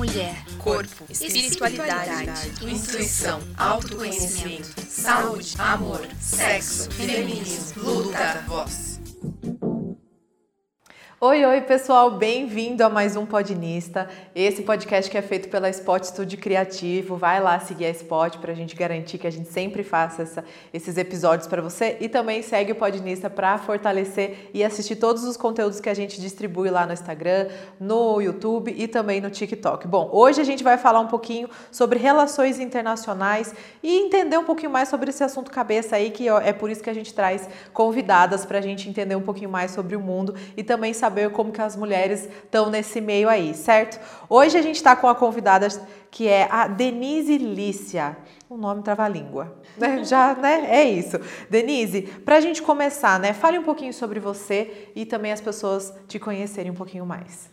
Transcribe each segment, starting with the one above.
mulher, corpo, espiritualidade, intuição, autoconhecimento, saúde, amor, sexo, feminismo, luta, voz. Oi, oi, pessoal, bem-vindo a mais um Podinista. Esse podcast que é feito pela Spot Studio Criativo. Vai lá seguir a Spot para a gente garantir que a gente sempre faça essa, esses episódios para você e também segue o Podinista para fortalecer e assistir todos os conteúdos que a gente distribui lá no Instagram, no YouTube e também no TikTok. Bom, hoje a gente vai falar um pouquinho sobre relações internacionais e entender um pouquinho mais sobre esse assunto cabeça aí, que é por isso que a gente traz convidadas para a gente entender um pouquinho mais sobre o mundo e também saber saber como que as mulheres estão nesse meio aí, certo? Hoje a gente está com a convidada que é a Denise Lícia. O nome trava-língua, né? Já, né? É isso. Denise, para a gente começar, né? Fale um pouquinho sobre você e também as pessoas te conhecerem um pouquinho mais.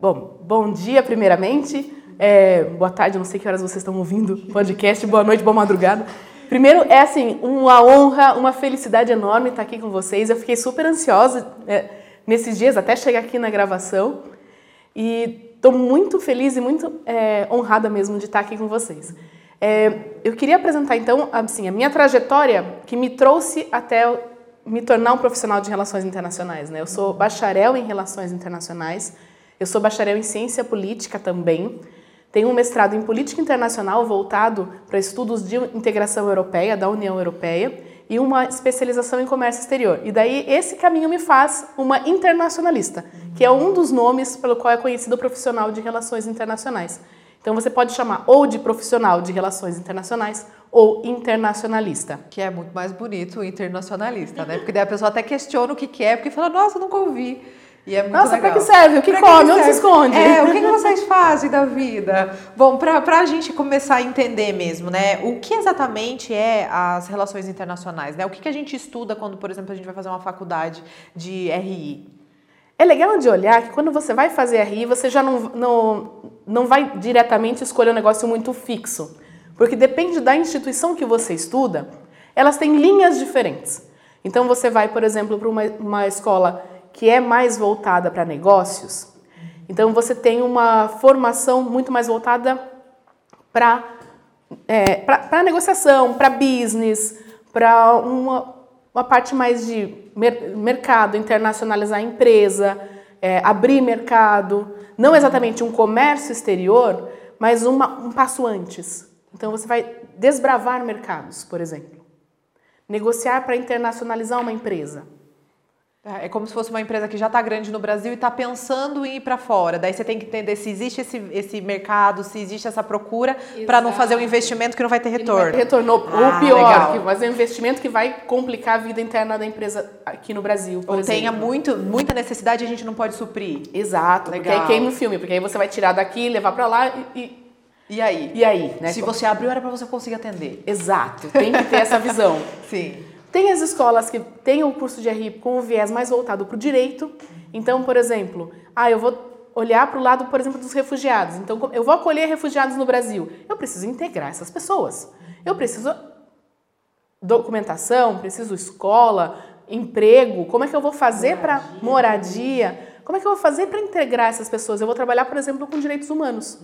Bom, bom dia primeiramente. É, boa tarde, não sei que horas vocês estão ouvindo o podcast. Boa noite, boa madrugada. Primeiro, é assim, uma honra, uma felicidade enorme estar aqui com vocês. Eu fiquei super ansiosa. É, nesses dias, até chegar aqui na gravação. E estou muito feliz e muito é, honrada mesmo de estar aqui com vocês. É, eu queria apresentar então assim, a minha trajetória que me trouxe até me tornar um profissional de relações internacionais. Né? Eu sou bacharel em relações internacionais, eu sou bacharel em ciência política também, tenho um mestrado em política internacional voltado para estudos de integração europeia, da União Europeia, e uma especialização em comércio exterior. E daí esse caminho me faz uma internacionalista, que é um dos nomes pelo qual é conhecido o profissional de relações internacionais. Então você pode chamar ou de profissional de relações internacionais ou internacionalista. Que é muito mais bonito internacionalista, né? Porque daí a pessoa até questiona o que, é, porque fala, nossa, nunca ouvi. E é muito Nossa, para que serve? O que pra come? Que Onde se esconde? É, o que, que vocês fazem da vida? Bom, para a gente começar a entender mesmo, né? O que exatamente é as relações internacionais, né? O que, que a gente estuda quando, por exemplo, a gente vai fazer uma faculdade de RI? É legal de olhar que quando você vai fazer RI, você já não, não, não vai diretamente escolher um negócio muito fixo. Porque depende da instituição que você estuda, elas têm linhas diferentes. Então você vai, por exemplo, para uma, uma escola que é mais voltada para negócios, então você tem uma formação muito mais voltada para é, para negociação, para business, para uma, uma parte mais de mer mercado, internacionalizar a empresa, é, abrir mercado, não exatamente um comércio exterior, mas uma, um passo antes. Então você vai desbravar mercados, por exemplo. Negociar para internacionalizar uma empresa. É, é como se fosse uma empresa que já está grande no Brasil e está pensando em ir para fora. Daí você tem que entender se existe esse, esse mercado, se existe essa procura, para não fazer um investimento que não vai ter retorno. Retornou. Ah, o pior, legal. que fazer um investimento que vai complicar a vida interna da empresa aqui no Brasil. Ou exemplo. tenha muito, muita necessidade e a gente não pode suprir. Exato. Legal. Porque aí queima o filme, porque aí você vai tirar daqui, levar para lá e, e aí? E aí, né? Se você abriu, era para você conseguir atender. Exato. Tem que ter essa visão. Sim. Tem as escolas que têm o curso de RI com o viés mais voltado para o direito. Então, por exemplo, ah, eu vou olhar para o lado, por exemplo, dos refugiados. Então, eu vou acolher refugiados no Brasil. Eu preciso integrar essas pessoas. Eu preciso documentação, preciso escola, emprego. Como é que eu vou fazer para moradia? Como é que eu vou fazer para integrar essas pessoas? Eu vou trabalhar, por exemplo, com direitos humanos.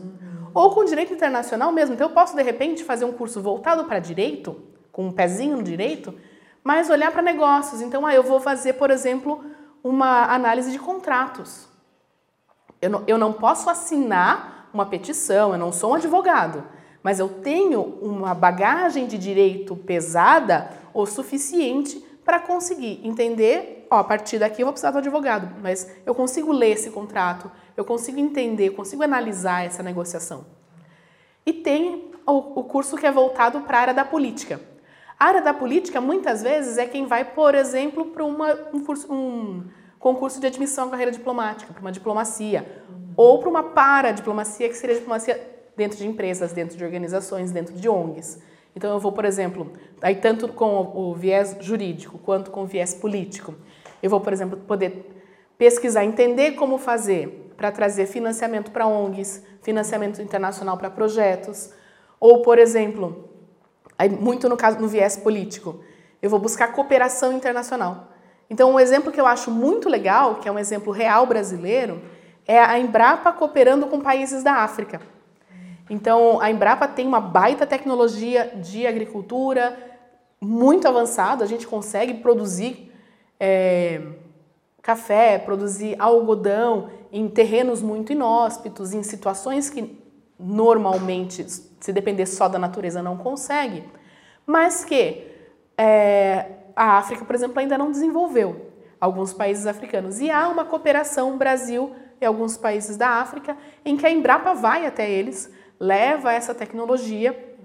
Ou com direito internacional mesmo. Então, eu posso, de repente, fazer um curso voltado para direito, com um pezinho no direito, mas olhar para negócios. Então, ah, eu vou fazer, por exemplo, uma análise de contratos. Eu não, eu não posso assinar uma petição, eu não sou um advogado, mas eu tenho uma bagagem de direito pesada o suficiente para conseguir entender, ó, a partir daqui eu vou precisar do advogado, mas eu consigo ler esse contrato, eu consigo entender, eu consigo analisar essa negociação. E tem o, o curso que é voltado para a área da política. A área da política, muitas vezes, é quem vai, por exemplo, para um, um concurso de admissão à carreira diplomática, para uma diplomacia, ou para uma para-diplomacia, que seria diplomacia dentro de empresas, dentro de organizações, dentro de ONGs. Então, eu vou, por exemplo, aí tanto com o viés jurídico quanto com o viés político, eu vou, por exemplo, poder pesquisar, entender como fazer para trazer financiamento para ONGs, financiamento internacional para projetos, ou, por exemplo, Muito no caso no viés político. Eu vou buscar cooperação internacional. Então, um exemplo que eu acho muito legal, que é um exemplo real brasileiro, é a Embrapa cooperando com países da África. Então, a Embrapa tem uma baita tecnologia de agricultura muito avançada, a gente consegue produzir é, café, produzir algodão em terrenos muito inóspitos, em situações que normalmente, se depender só da natureza, não consegue, mas que é, a África, por exemplo, ainda não desenvolveu, alguns países africanos. E há uma cooperação Brasil e alguns países da África em que a Embrapa vai até eles, leva essa tecnologia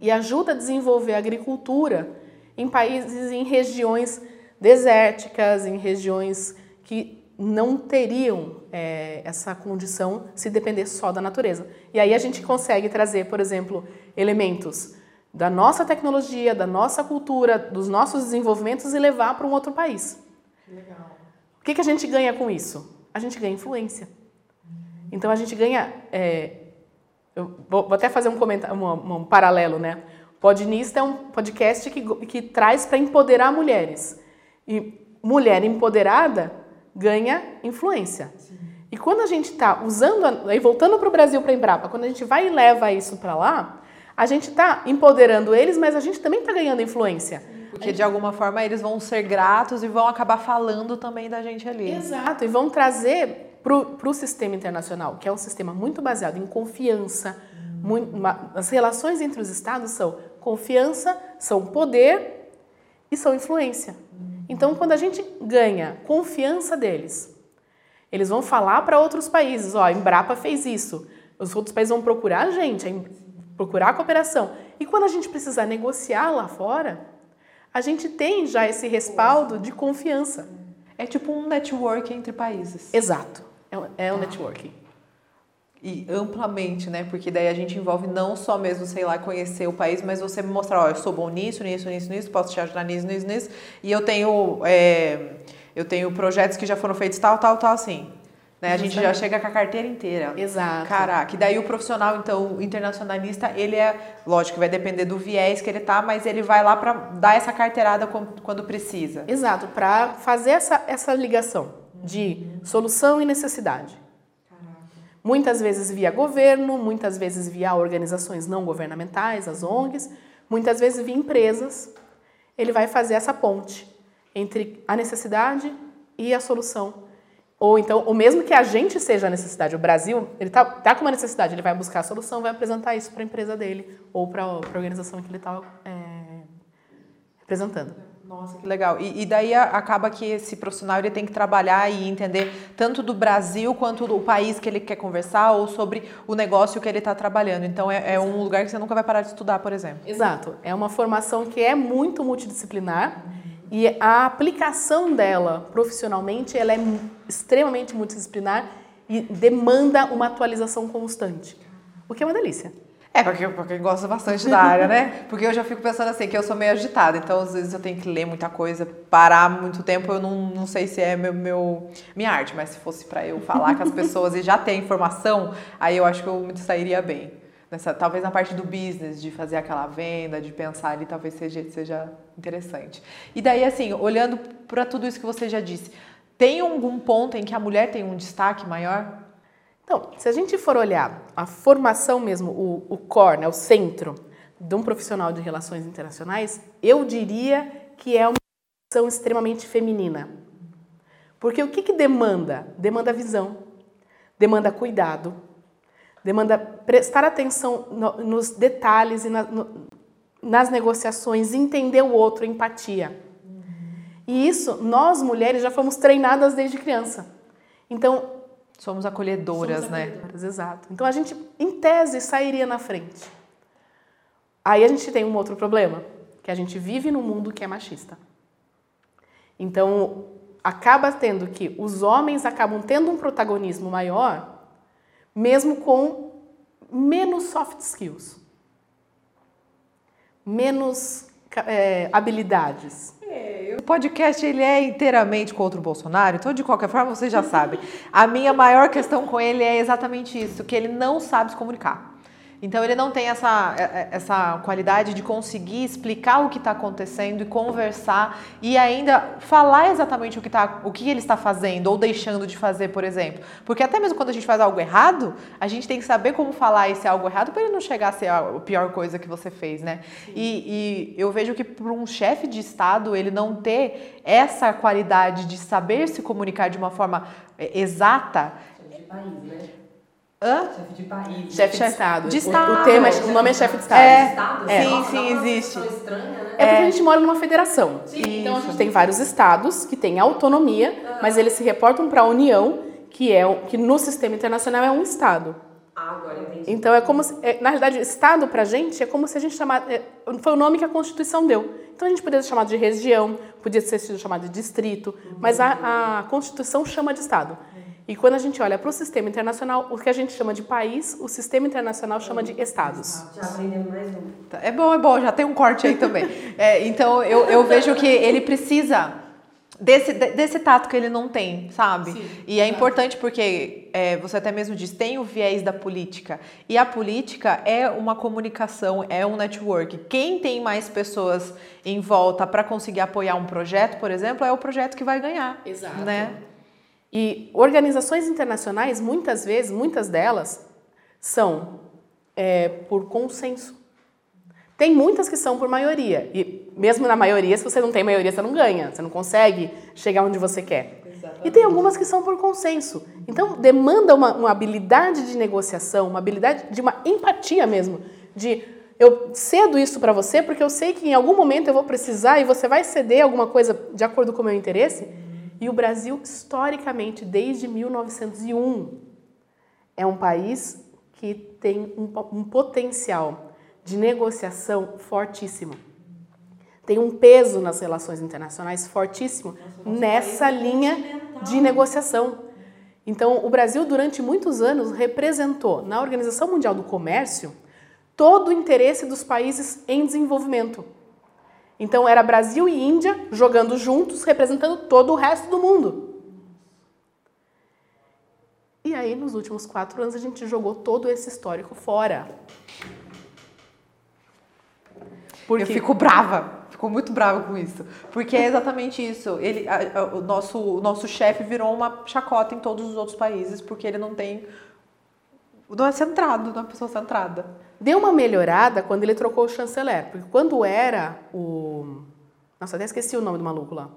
e ajuda a desenvolver a agricultura em países, em regiões desérticas, em regiões que não teriam é, essa condição se depender só da natureza. E aí a gente consegue trazer, por exemplo, elementos da nossa tecnologia, da nossa cultura, dos nossos desenvolvimentos e levar para um outro país. Legal. O que, que a gente ganha com isso? A gente ganha influência. Então a gente ganha. É, eu vou, vou, até fazer um comentário, um, um paralelo, né? Podnista é um podcast que, que traz para empoderar mulheres. E mulher empoderada ganha influência. Sim. E quando a gente está usando, aí voltando para o Brasil, para a Embrapa, quando a gente vai e leva isso para lá, a gente está empoderando eles, mas a gente também está ganhando influência. Porque de alguma forma eles vão ser gratos e vão acabar falando também da gente ali. Exato, e vão trazer para o sistema internacional, que é um sistema muito baseado em confiança. Hum. Muito, uma, as relações entre os estados são confiança, são poder e são influência. Hum. Então, quando a gente ganha confiança deles, eles vão falar para outros países: ó, a Embrapa fez isso. Os outros países vão procurar a gente, procurar a cooperação. E quando a gente precisar negociar lá fora, a gente tem já esse respaldo de confiança. É tipo um network entre países. Exato. É um, é um ah. networking. E amplamente, né? Porque daí a gente envolve não só mesmo, sei lá, conhecer o país, mas você mostrar, ó, eu sou bom nisso, nisso, nisso, nisso, posso te ajudar nisso, nisso, nisso. E eu tenho, é, eu tenho projetos que já foram feitos tal, tal, tal, assim. Né? A gente já chega com a carteira inteira. Exato. Caraca, e daí o profissional, então, o internacionalista, ele é, lógico, vai depender do viés que ele tá, mas ele vai lá para dar essa carteirada quando precisa. Exato, para fazer essa, essa ligação de solução e necessidade. Muitas vezes via governo, muitas vezes via organizações não governamentais, as ONGs, muitas vezes via empresas. Ele vai fazer essa ponte entre a necessidade e a solução ou então, ou mesmo que a gente seja a necessidade, o Brasil, ele está tá com uma necessidade, ele vai buscar a solução, vai apresentar isso para a empresa dele ou para a organização que ele está é, representando. Nossa, que legal. E, e, daí acaba que esse profissional ele tem que trabalhar e entender tanto do Brasil quanto do país que ele quer conversar ou sobre o negócio que ele está trabalhando. Então é, é, um lugar que você nunca vai parar de estudar, por exemplo. Exato. É uma formação que é muito multidisciplinar. E a aplicação dela profissionalmente, ela é extremamente multidisciplinar e demanda uma atualização constante, o que é uma delícia. É, porque, porque gosta bastante da área, né? Porque eu já fico pensando assim, que eu sou meio agitada, então às vezes eu tenho que ler muita coisa, parar muito tempo, eu não, não sei se é meu, meu minha arte, mas se fosse para eu falar com as pessoas e já ter informação, aí eu acho que eu me sairia bem. Nessa, talvez na parte do business, de fazer aquela venda, de pensar ali, talvez seja, seja interessante. E daí, assim, olhando para tudo isso que você já disse, tem algum ponto em que a mulher tem um destaque maior? Então, se a gente for olhar a formação mesmo, o, o core, né, o centro de um profissional de relações internacionais, eu diria que é uma formação extremamente feminina. Porque o que, que demanda? Demanda visão, demanda cuidado, demanda prestar atenção no, nos detalhes e na, no, nas negociações, entender o outro, empatia. E isso, nós mulheres já fomos treinadas desde criança. Então. Somos acolhedoras, somos né? acolhedoras? Exato. Então a gente, em tese, sairia na frente. Aí a gente tem um outro problema, que a gente vive num mundo que é machista. Então, acaba tendo que os homens acabam tendo um protagonismo maior mesmo com menos soft skills, menos é, habilidades. O podcast ele é inteiramente contra o Bolsonaro, então de qualquer forma vocês já sabem. A minha maior questão com ele é exatamente isso, que ele não sabe se comunicar. Então ele não tem essa, é, é, essa qualidade de conseguir explicar o que está acontecendo e conversar e ainda falar exatamente o que, tá, o que ele está fazendo ou deixando de fazer, por exemplo. Porque até mesmo quando a gente faz algo errado, a gente tem que saber como falar esse algo errado para ele não chegar a ser a pior coisa que você fez, né? E, e eu vejo que para um chefe de Estado, ele não ter essa qualidade de saber se comunicar de uma forma é, exata. De país, né? Hã? Chefe de país. Chefe de Estado. De O- Estado. O, tema, é- o nome é chefe de Estado. É. Estado, É. Sim, sim, existe. estranha, né? É porque a gente mora numa federação. Sim. Então a gente tem vários estados que têm autonomia, mas eles se reportam para a União, que é o- que no sistema internacional é um estado. Ah, agora entendi. Então é como se, é, na realidade, estado pra gente é como se a gente chamasse, é, foi o nome que a Constituição deu. Então a gente poderia ser chamado de região, podia ser chamado de distrito, mas a, a Constituição chama de estado. E quando a gente olha para o sistema internacional, o que a gente chama de país, o sistema internacional chama de estados. Já aprendemos mais um. Tá, É bom, é bom, já tem um corte aí também. É, então eu, eu vejo que ele precisa desse, de- desse tato que ele não tem, sabe? e é importante porque é, você até mesmo diz, tem o viés da política. E a política é uma comunicação, é um network. Quem tem mais pessoas em volta para conseguir apoiar um projeto, por exemplo, é o projeto que vai ganhar. Exato. Né? E organizações internacionais, muitas vezes, muitas delas, são é, por consenso. Tem muitas que são por maioria. E mesmo na maioria, se você não tem maioria, você não ganha. Você não consegue chegar onde você quer. E tem algumas que são por consenso. Então, demanda uma, uma habilidade de negociação, uma habilidade de uma empatia mesmo. De eu cedo isso para você porque eu sei que em algum momento eu vou precisar e você vai ceder alguma coisa de acordo com o meu interesse. E o Brasil, historicamente, desde 1901, é um país que tem um, um potencial de negociação fortíssimo. Tem um peso nas relações internacionais fortíssimo nessa linha de negociação. Então, o Brasil, durante muitos anos, representou na Organização Mundial do Comércio todo o interesse dos países em desenvolvimento. Então, era Brasil e Índia jogando juntos, representando todo o resto do mundo. E aí, nos últimos quatro anos, a gente jogou todo esse histórico fora. Porque Eu fico brava, fico muito brava com isso. Porque é exatamente isso. Ele, a- a- o nosso, o nosso chefe virou uma chacota em todos os outros países porque ele não tem. Não é centrado, não é uma pessoa centrada. Deu uma melhorada quando ele trocou o chanceler. Porque quando era o. Nossa, até esqueci o nome do maluco lá.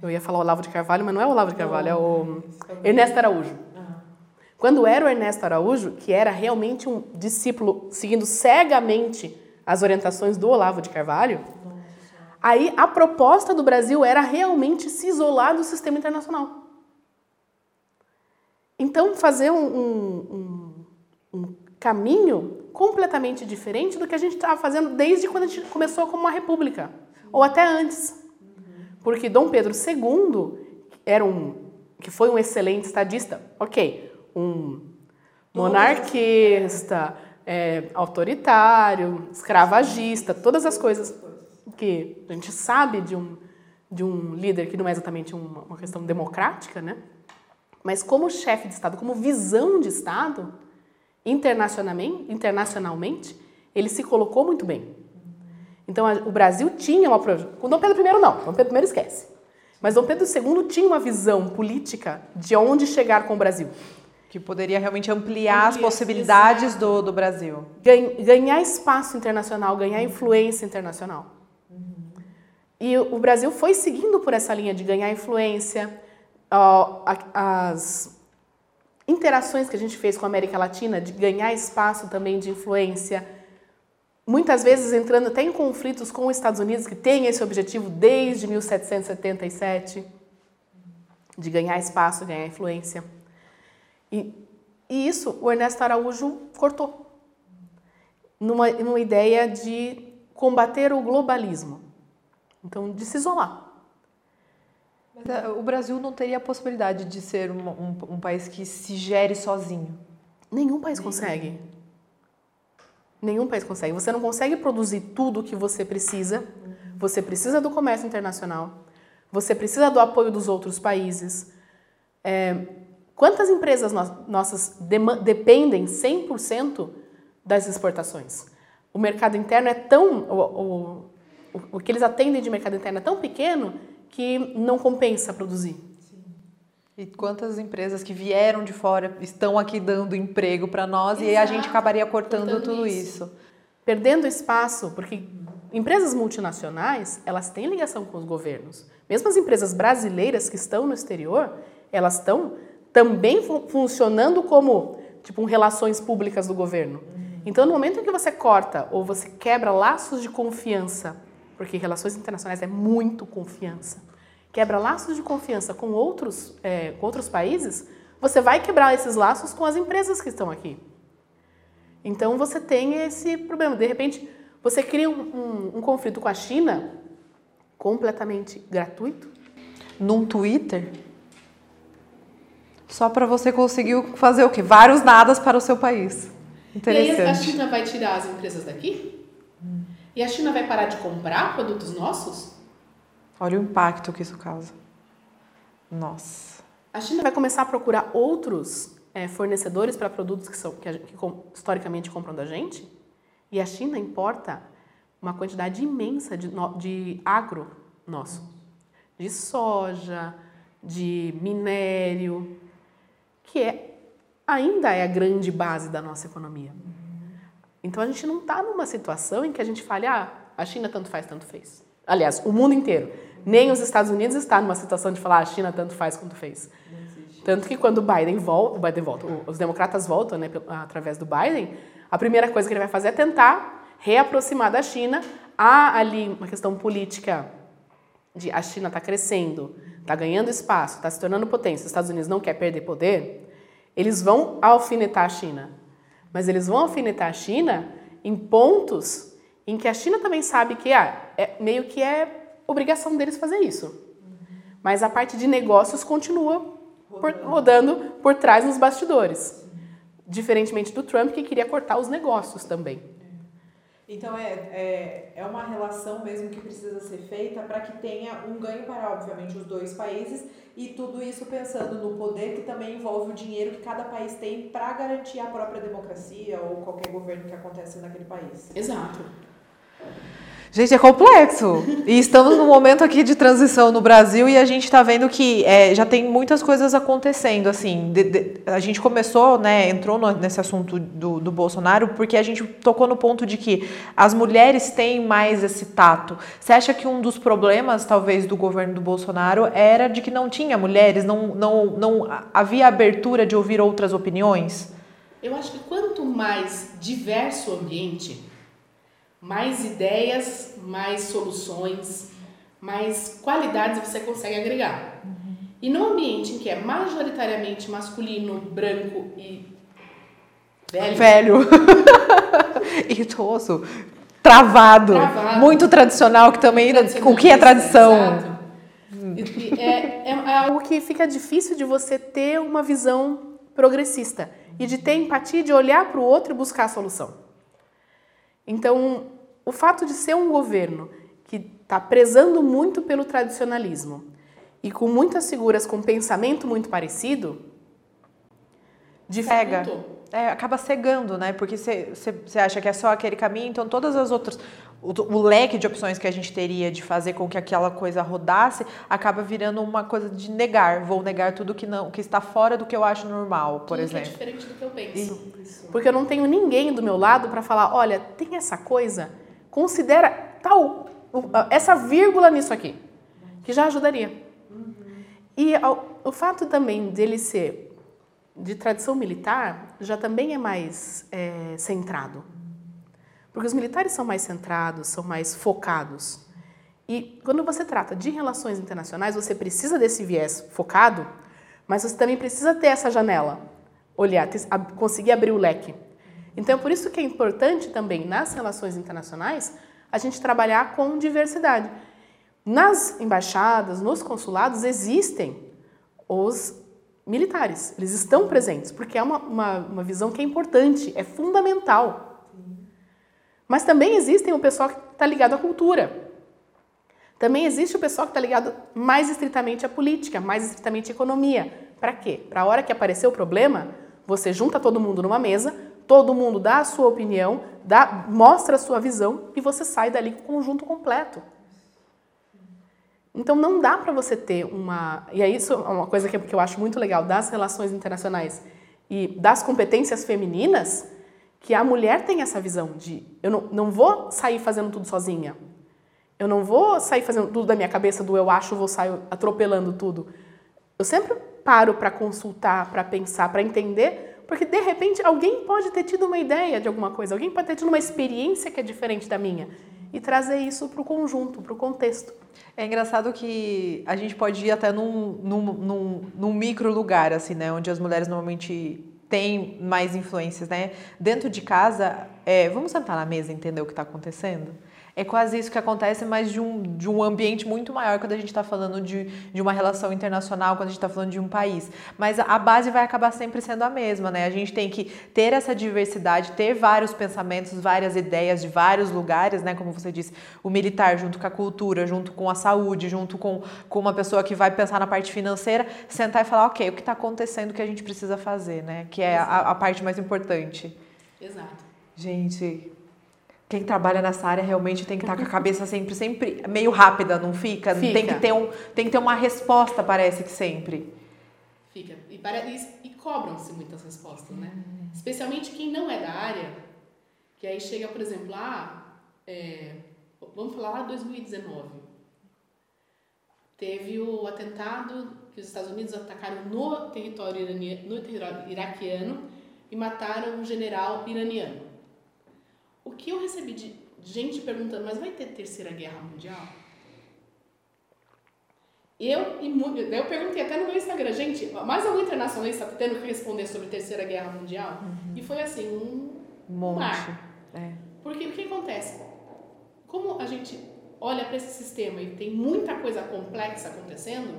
Eu ia falar Olavo de Carvalho, mas não é o Olavo de Carvalho, é o Ernesto Araújo. Quando era o Ernesto Araújo, que era realmente um discípulo seguindo cegamente as orientações do Olavo de Carvalho, aí a proposta do Brasil era realmente se isolar do sistema internacional. Então, fazer um, um- um- um caminho completamente diferente do que a gente estava fazendo desde quando a gente começou como uma república, ou até antes. Porque Dom Pedro II era um que foi um excelente estadista, ok, um monarquista, é, autoritário, escravagista, todas as coisas que a gente sabe de um, de um líder que não é exatamente uma, uma questão democrática, né? Mas como chefe de Estado, como visão de Estado, internacionalmente, internacionalmente ele se colocou muito bem. Então a- o Brasil tinha uma com Dom Pedro I não, Dom Pedro I esquece. Mas Dom Pedro II tinha uma visão política de onde chegar com o Brasil. Que poderia realmente ampliar as possibilidades do, do Brasil. Gan- ganhar espaço internacional, ganhar influência internacional. E o o Brasil foi seguindo por essa linha de ganhar influência. ó, a- as interações que a gente fez com a América Latina, de ganhar espaço também de influência. Muitas vezes entrando até em conflitos com os Estados Unidos, que tem esse objetivo desde 1777, de ganhar espaço, ganhar influência. E, e isso o Ernesto Araújo cortou numa, numa ideia de combater o globalismo. Então, de se isolar. É, o Brasil não teria a possibilidade de ser um, um- um país que se gere sozinho. Nenhum país consegue. Nenhum país consegue. Você não consegue produzir tudo o que você precisa. Você precisa do comércio internacional. Você precisa do apoio dos outros países. É, quantas empresas no- nossas dependem 100% das exportações. O mercado interno é tão. O, o, o, o que eles atendem de mercado interno é tão pequeno que não compensa produzir. E quantas empresas que vieram de fora estão aqui dando emprego para nós e a gente Exato, acabaria cortando cortando tudo isso. isso. Perdendo espaço, porque empresas multinacionais, elas têm ligação com os governos. Mesmo as empresas brasileiras que estão no exterior, elas estão também fu- funcionando como tipo um relações públicas do governo. Então, no momento em que você corta ou você quebra laços de confiança, porque relações internacionais é muito confiança, quebra laços de confiança com outros, é, com outros países, você vai quebrar esses laços com as empresas que estão aqui. Então você tem esse problema. De repente, você cria um, um- um conflito com a China completamente gratuito. Num Twitter, só para você conseguir fazer o quê? Vários nadas para o seu país. E aí a Interessante. China vai tirar as empresas daqui? E a China vai parar de comprar produtos nossos? Olha o impacto que isso causa. Nossa. A China vai começar a procurar outros eh, fornecedores para produtos que, são, que, gente- que historicamente compram da gente? E a China importa uma quantidade imensa de, de agro nosso. De soja, de minério, que é, ainda é a grande base da nossa economia. Então a gente não está numa situação em que a gente fale, ah, a China tanto faz, tanto fez. Aliás, o mundo inteiro. Nem os Estados Unidos está numa situação de falar, a China tanto faz quanto fez. Tanto que quando o Biden volta, o Biden volta, os democratas voltam, né, através do Biden, a primeira coisa que ele vai fazer é tentar reaproximar da China. Há ali uma questão política de a China está crescendo, está ganhando espaço, está se tornando potência, os Estados Unidos não quer perder poder, eles vão alfinetar a China. Mas eles vão alfinetar a China em pontos em que a China também sabe que ah, é, meio que é obrigação deles fazer isso. Mas a parte de negócios continua por- rodando por trás nos bastidores. Diferentemente do Trump, que queria cortar os negócios também. Então é, é, é uma relação mesmo que precisa ser feita para que tenha um ganho para, obviamente, os dois países e tudo isso pensando no poder que também envolve o dinheiro que cada país tem para garantir a própria democracia ou qualquer governo que acontece naquele país. Exato. Gente, é complexo. E estamos num momento aqui de transição no Brasil e a gente está vendo que é, já tem muitas coisas acontecendo. Assim, De- de- a gente começou, né, entrou no- nesse assunto do, do Bolsonaro porque a gente tocou no ponto de que as mulheres têm mais esse tato. Você acha que um dos problemas, talvez, do governo do Bolsonaro era de que não tinha mulheres, não, não, não havia abertura de ouvir outras opiniões? Eu acho que quanto mais diverso o ambiente, mais ideias, mais soluções, mais qualidades você consegue agregar. E num ambiente em que é majoritariamente masculino, branco e velho, Velho. Idoso. Travado. Travado. Muito tradicional, que também. O que é tradição? Exato. E É, é algo que fica difícil de você ter uma visão progressista e de ter empatia, de olhar para o outro e buscar a solução. Então, o fato de ser um governo que está prezando muito pelo tradicionalismo e com muitas figuras com pensamento muito parecido, dificultou. É, acaba cegando, né? Porque você acha que é só aquele caminho, então todas as outras. O, o leque de opções que a gente teria de fazer com que aquela coisa rodasse acaba virando uma coisa de negar. Vou negar tudo que não que está fora do que eu acho normal, por Tudo que é exemplo. diferente do que eu penso. Porque eu não tenho ninguém do meu lado para falar, olha, tem essa coisa, considera tal, essa vírgula nisso aqui, que já ajudaria. E ao- o fato também dele ser de tradição militar já também é mais é, centrado. Porque os militares são mais centrados, são mais focados. E quando você trata de relações internacionais, você precisa desse viés focado, mas você também precisa ter essa janela, olhar, conseguir abrir o leque. Então, é por isso que é importante também, nas relações internacionais, a gente trabalhar com diversidade. Nas embaixadas, nos consulados, existem os militares. Eles estão presentes, porque é uma, uma, uma visão que é importante, é fundamental. Mas também existem o pessoal que está ligado à cultura. Também existe o pessoal que está ligado mais estritamente à política, mais estritamente à economia. Para quê? Para a hora que aparecer o problema, você junta todo mundo numa mesa, todo mundo dá a sua opinião, dá, mostra a sua visão e você sai dali com o conjunto completo. Então não dá para você ter uma. E é isso é uma coisa que eu acho muito legal das relações internacionais e das competências femininas, que a mulher tem essa visão de eu não, não vou sair fazendo tudo sozinha. Eu não vou sair fazendo tudo da minha cabeça do eu acho, vou sair atropelando tudo. Eu sempre paro para consultar, para pensar, para entender, porque de repente alguém pode ter tido uma ideia de alguma coisa, alguém pode ter tido uma experiência que é diferente da minha e trazer isso para o conjunto, para o contexto. É engraçado que a gente pode ir até num, num, num, num micro lugar, assim, né? Onde as mulheres normalmente têm mais influências, né? Dentro de casa, é, vamos sentar na mesa e entender o que está acontecendo? É quase isso que acontece, mas de um, de um ambiente muito maior quando a gente está falando de, de uma relação internacional, quando a gente está falando de um país. Mas a base vai acabar sempre sendo a mesma, né? A gente tem que ter essa diversidade, ter vários pensamentos, várias ideias de vários lugares, né? Como você disse, o militar junto com a cultura, junto com a saúde, junto com, com uma pessoa que vai pensar na parte financeira, sentar e falar, ok, o que está acontecendo que a gente precisa fazer, né? Que é a, a parte mais importante. Exato. Gente, quem trabalha nessa área realmente tem que estar com a cabeça sempre, sempre meio rápida, não fica? Fica. Tem, que ter um, tem que ter uma resposta, parece que sempre. Fica. E, e- cobram-se muitas respostas, né? Especialmente quem não é da área, que aí chega, por exemplo, ah, é, vamos falar lá 2019. Teve o atentado que os Estados Unidos atacaram no território, irania- no território iraquiano e mataram um general iraniano. O que eu recebi de gente perguntando, mas vai ter terceira guerra mundial? Eu, eu perguntei até no meu Instagram, gente, mais algum internacionalista está tendo que responder sobre Terceira Guerra Mundial? E foi assim, um Um monte. mar. É. Porque o que acontece? Como a gente olha para esse sistema e tem muita coisa complexa acontecendo,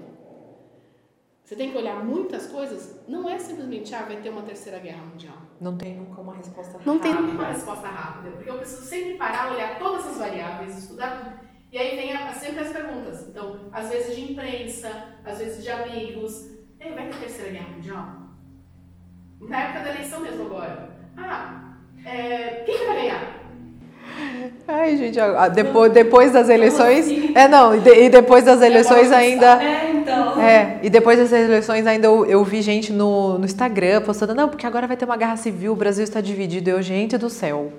você tem que olhar muitas coisas, não é simplesmente, ah, vai ter uma Terceira Guerra Mundial. Não tem nunca uma resposta Não tem rápida. uma resposta rápida, porque eu preciso sempre parar, olhar todas as variáveis, estudar tudo. E aí vem a- sempre as perguntas. Então, às vezes de imprensa, às vezes de amigos. E aí, vai ter terceira guerra mundial? Na época da eleição mesmo agora. Ah, é, quem que vai ganhar? Ai, gente, depois, depois das eleições. É, não, e, de- e depois das eleições ainda. É, então. É, e depois das eleições ainda eu, eu vi gente no, no Instagram postando, não, porque agora vai ter uma guerra civil, o Brasil está dividido. Eu, gente do céu,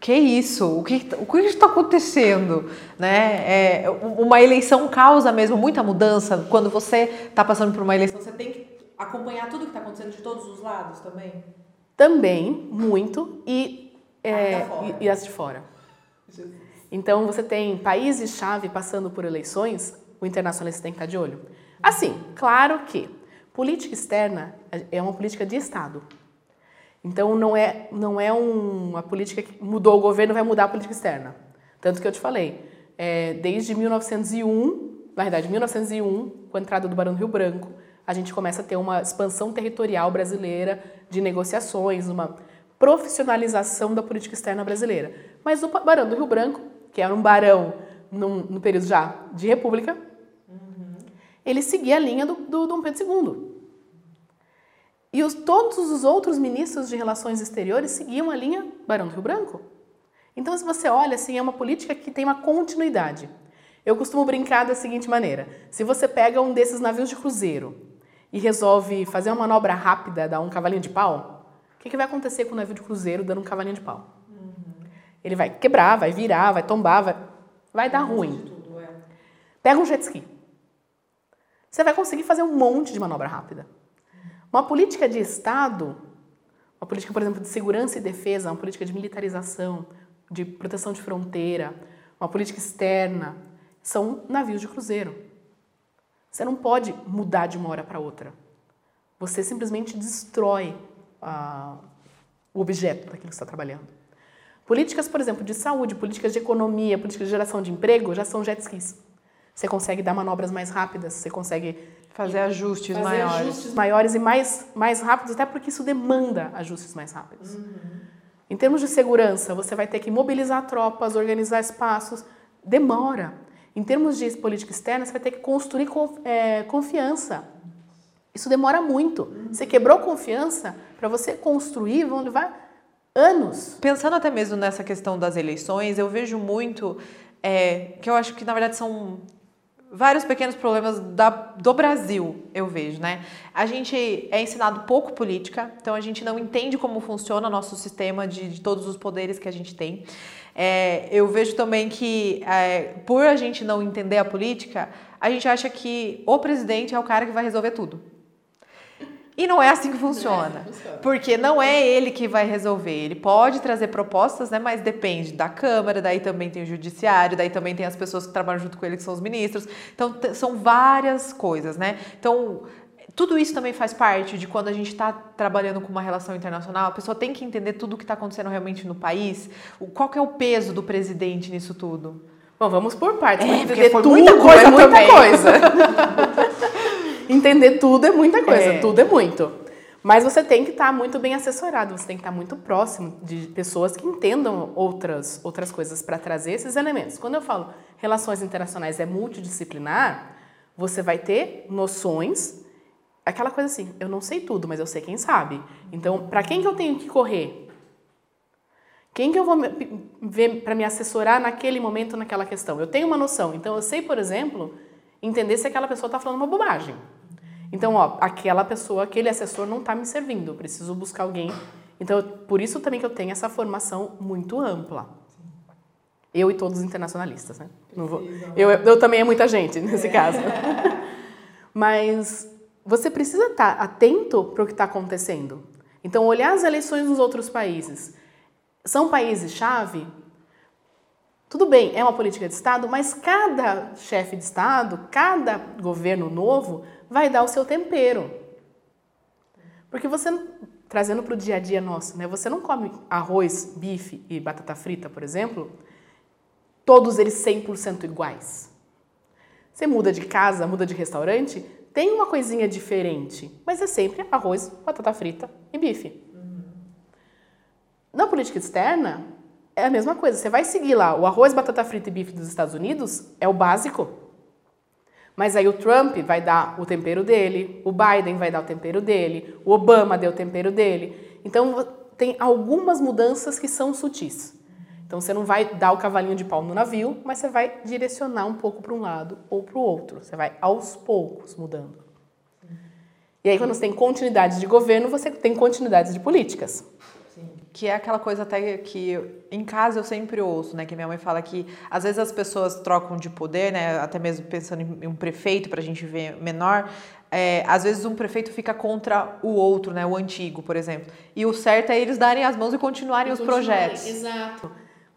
que isso? O que o que está acontecendo? Né? É, uma eleição causa mesmo muita mudança. Quando você está passando por uma eleição, você tem que acompanhar tudo que está acontecendo de todos os lados também. Também, muito, e, é, Ah, tá fora. e, e as de fora. Então, você tem países-chave passando por eleições, o internacionalista tem que estar de olho. Assim, claro que política externa é uma política de Estado. Então, não é, não é um- uma política que mudou o governo, vai mudar a política externa. Tanto que eu te falei, é, desde 1901, na verdade, 1901, com a entrada do Barão do Rio Branco, a gente começa a ter uma expansão territorial brasileira de negociações, uma profissionalização da política externa brasileira. Mas o Barão do Rio Branco, que era um barão num- no período já de república, ele seguia a linha do, do Dom Pedro II. E os, todos os outros ministros de relações exteriores seguiam a linha Barão do Rio Branco. Então, se você olha, assim, é uma política que tem uma continuidade. Eu costumo brincar da seguinte maneira: se você pega um desses navios de cruzeiro e resolve fazer uma manobra rápida, dar um cavalinho de pau, o que, que vai acontecer com o navio de cruzeiro dando um cavalinho de pau? Ele vai quebrar, vai virar, vai tombar, vai, vai dar ruim. Pega um jet ski. Você vai conseguir fazer um monte de manobra rápida. Uma política de Estado, uma política, por exemplo, de segurança e defesa, uma política de militarização, de proteção de fronteira, uma política externa, são navios de cruzeiro. Você não pode mudar de uma hora para outra. Você simplesmente destrói ah, o objeto daquilo que está trabalhando. Políticas, por exemplo, de saúde, políticas de economia, políticas de geração de emprego já são jet skis. Você consegue dar manobras mais rápidas, você consegue Fazer ajustes fazer maiores. ajustes maiores e mais, mais rápidos, até porque isso demanda ajustes mais rápidos. Em termos de segurança, você vai ter que mobilizar tropas, organizar espaços, demora. Em termos de política externa, você vai ter que construir é, confiança. Isso demora muito. Você quebrou confiança, para você construir, vão levar anos. Pensando até mesmo nessa questão das eleições, eu vejo muito é, que eu acho que na verdade são vários pequenos problemas da, do Brasil, eu vejo, né? A gente é ensinado pouco política, então a gente não entende como funciona o nosso sistema de, de todos os poderes que a gente tem. É, eu vejo também que, é, por a gente não entender a política, a gente acha que o presidente é o cara que vai resolver tudo. E não é assim que funciona. Porque não é ele que vai resolver. Ele pode trazer propostas, né? Mas depende da Câmara, daí também tem o Judiciário, daí também tem as pessoas que trabalham junto com ele, que são os ministros. Então, são várias coisas, né? Então, tudo isso também faz parte de quando a gente está trabalhando com uma relação internacional, a pessoa tem que entender tudo o que está acontecendo realmente no país. Qual que é o peso do presidente nisso tudo? Bom, vamos por partes. É, entender foi tudo muita coisa é muita também. coisa. entender tudo é muita coisa, É. tudo é muito. Mas você tem que estar muito bem assessorado, você tem que estar muito próximo de pessoas que entendam outras, outras coisas para trazer esses elementos. Quando eu falo relações internacionais é multidisciplinar, você vai ter noções, aquela coisa assim, eu não sei tudo, mas eu sei quem sabe. Então, para quem que eu tenho que correr? Quem que eu vou ver para me assessorar naquele momento, naquela questão? Eu tenho uma noção. Então, eu sei, por exemplo, entender se aquela pessoa está falando uma bobagem. Então, ó, aquela pessoa, aquele assessor não está me servindo. Eu preciso buscar alguém. Então, eu- por isso também que eu tenho essa formação muito ampla. Eu e todos os internacionalistas, né? Não vou- eu, eu também é muita gente nesse caso. Mas você precisa estar atento para o que está acontecendo. Então, olhar as eleições nos outros países. São países-chave? Tudo bem, é uma política de Estado, mas cada chefe de Estado, cada governo novo, vai dar o seu tempero. Porque você, trazendo para o dia a dia nosso, né? você não come arroz, bife e batata frita, por exemplo, todos eles 100% iguais. Você muda de casa, muda de restaurante, tem uma coisinha diferente, mas é sempre arroz, batata frita e bife. Na política externa, é a mesma coisa. Você vai seguir lá o arroz, batata frita e bife dos Estados Unidos, é o básico. Mas aí o Trump vai dar o tempero dele, o Biden vai dar o tempero dele, o Obama deu o tempero dele. Então tem algumas mudanças que são sutis. Então você não vai dar o cavalinho de pau no navio, mas você vai direcionar um pouco para um lado ou para o outro. Você vai aos poucos mudando. E aí quando você tem continuidade de governo, você tem continuidade de políticas. Que é aquela coisa até que em casa eu sempre ouço, né? Que minha mãe fala que às vezes as pessoas trocam de poder, né? Até mesmo pensando em um prefeito para a gente ver menor. é, às vezes um prefeito fica contra o outro, né? O antigo, por exemplo. E o certo é eles darem as mãos e continuarem os projetos. Exato.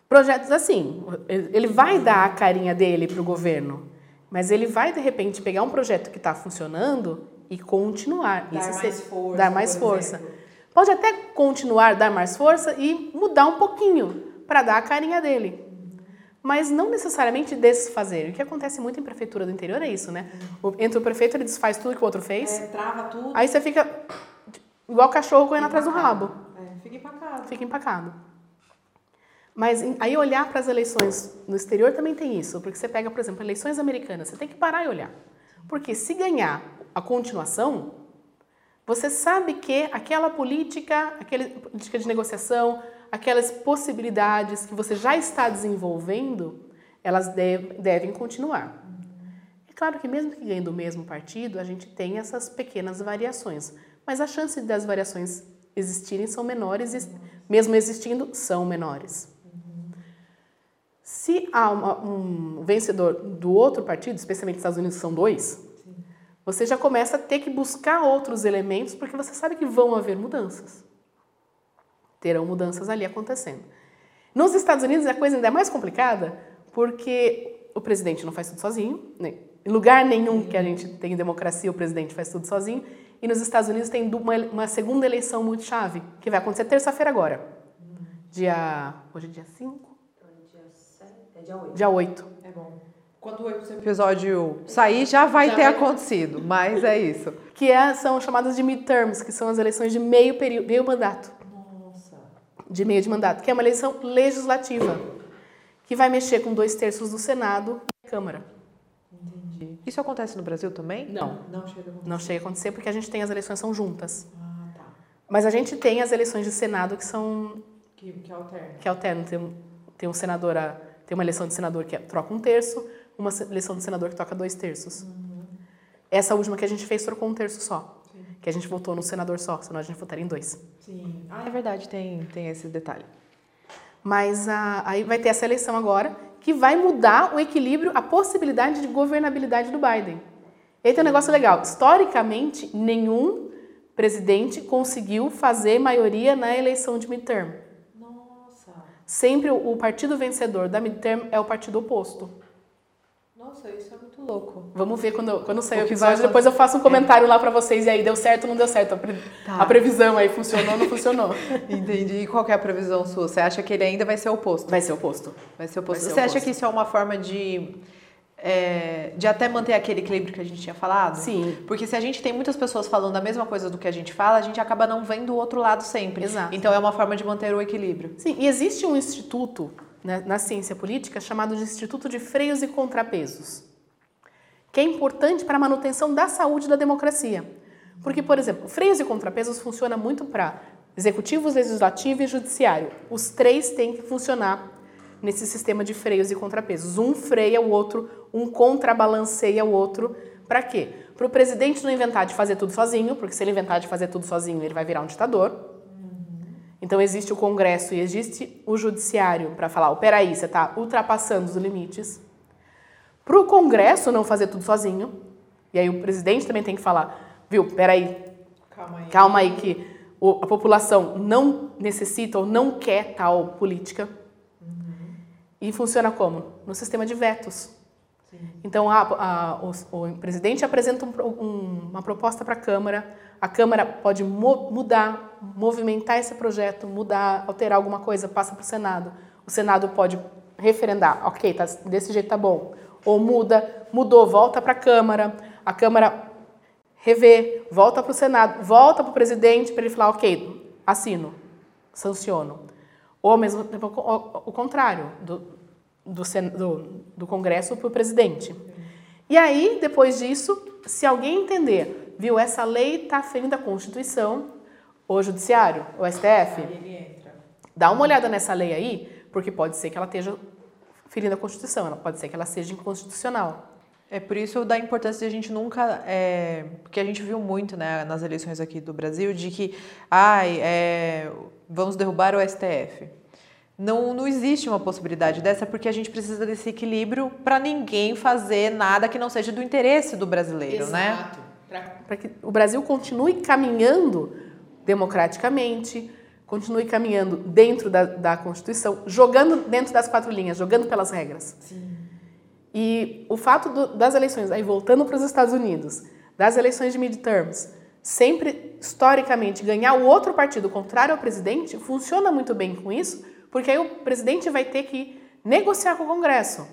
Projetos assim, ele vai dar a carinha dele para o governo, mas ele vai de repente pegar um projeto que está funcionando e continuar. Dar Isso mais ser- força, Dar mais por força. exemplo. Pode até continuar dar mais força e mudar um pouquinho para dar a carinha dele. Mas não necessariamente desfazer. O que acontece muito em prefeitura do interior é isso, né? O- Entre o prefeito, ele desfaz tudo que o outro fez. trava tudo. Aí você fica igual cachorro correndo atrás do rabo. fica empacado. Fica empacado. Mas aí olhar para as eleições no exterior também tem isso, porque você pega, por exemplo, eleições americanas, você tem que parar e olhar. Porque se ganhar a continuação, você sabe que aquela política, aquela política de negociação, aquelas possibilidades que você já está desenvolvendo, elas deve- devem continuar. É claro que mesmo que ganhe do mesmo partido, a gente tem essas pequenas variações, mas a chance das variações existirem são menores e, mesmo existindo, são menores. Se há uma- um vencedor do outro partido, especialmente nos Estados Unidos, são dois, você já começa a ter que buscar outros elementos, porque você sabe que vão haver mudanças. Terão mudanças ali acontecendo. Nos Estados Unidos a coisa ainda é mais complicada, porque o presidente não faz tudo sozinho, né? em lugar nenhum que a gente tem democracia o presidente faz tudo sozinho, e nos Estados Unidos tem uma, uma segunda eleição muito chave, que vai acontecer terça-feira agora. Dia. Hoje é dia 5? É dia 8. Dia 8. Quando o episódio sair, já vai Já ter vai- acontecido, mas é isso. Que é- são chamadas de midterms, que são as eleições de meio período, meio mandato. Nossa. De meio de mandato, que é uma eleição legislativa, que vai mexer com dois terços do Senado e da Câmara. Isso acontece no Brasil também? Não. Não chega a Não chega a acontecer porque a gente tem as eleições são juntas. Ah, tá. Mas a gente tem as eleições de Senado que são Que, que alterna. que alterna. Tem, um- tem um senador, a- tem uma eleição de senador que é- troca um terço, uma se- eleição de senador que troca dois terços. Essa última que a gente fez trocou um terço só. Que a gente votou no senador só, senão a gente votaria em dois. Sim. Ah, é verdade, tem, tem esse detalhe. Mas a- aí vai ter essa eleição agora, que vai mudar o equilíbrio, a possibilidade de governabilidade do Biden. E aí tem um negócio legal. Historicamente, nenhum presidente conseguiu fazer maioria na eleição de midterm. Nossa. Sempre o o partido vencedor da midterm é o partido oposto. Nossa, isso é muito louco. Vamos ver quando, quando sair o episódio, depois eu faço um comentário lá pra vocês. E aí, deu certo ou não deu certo? A, pre- Tá. a previsão aí funcionou ou não funcionou? Entendi. E qual que é a previsão sua? Você acha que ele ainda vai ser oposto? Vai ser oposto. Vai ser oposto. Vai ser Você acha oposto. que isso é uma forma de, é, de até manter aquele equilíbrio que a gente tinha falado? Sim. Porque se a gente tem muitas pessoas falando a mesma coisa do que a gente fala, a gente acaba não vendo o outro lado sempre. Exato. Então é uma forma de manter o equilíbrio. Sim, e existe um instituto na ciência política chamado de Instituto de Freios e Contrapesos, que é importante para a manutenção da saúde da democracia. Porque, por exemplo, freios e contrapesos funciona muito para executivo, legislativo e judiciário. Os três têm que funcionar nesse sistema de freios e contrapesos. Um freia o outro, um contrabalanceia o outro. Para quê? Para o presidente não inventar de fazer tudo sozinho, porque se ele inventar de fazer tudo sozinho, ele vai virar um ditador. Então existe o Congresso e existe o Judiciário para falar, oh, peraí, você está ultrapassando os limites. Para o Congresso não fazer tudo sozinho, e aí o presidente também tem que falar, viu, peraí, Calma aí. calma aí que a população não necessita ou não quer tal política. E funciona como? No sistema de vetos. Então, a- a- o, o presidente apresenta um um- uma proposta para a Câmara, a Câmara pode mo- mudar, movimentar esse projeto, mudar, alterar alguma coisa, passa para o Senado. O Senado pode referendar, ok, tá, desse jeito tá bom. Ou muda, mudou, volta para a Câmara, a Câmara revê, volta para o Senado, volta para o presidente para ele falar, ok, assino, sanciono. Ou mesmo o contrário, do, do, do, do Congresso para o presidente. E aí, depois disso, se alguém entender, viu, essa lei está ferindo a Constituição, o Judiciário, o STF, Ele entra. dá uma olhada nessa lei aí, porque pode ser que ela esteja ferindo a Constituição, ela pode ser que ela seja inconstitucional. É por isso da importância de a gente nunca. É, porque a gente viu muito né, nas eleições aqui do Brasil de que ai, é, vamos derrubar o STF. Não, não existe uma possibilidade dessa porque a gente precisa desse equilíbrio para ninguém fazer nada que não seja do interesse do brasileiro, né? Para que o Brasil continue caminhando democraticamente, continue caminhando dentro da, da Constituição, jogando dentro das quatro linhas, jogando pelas regras. E o fato do- das eleições, aí voltando para os Estados Unidos, das eleições de midterms, sempre historicamente ganhar o outro partido contrário ao presidente, funciona muito bem com isso, porque aí o presidente vai ter que negociar com o Congresso.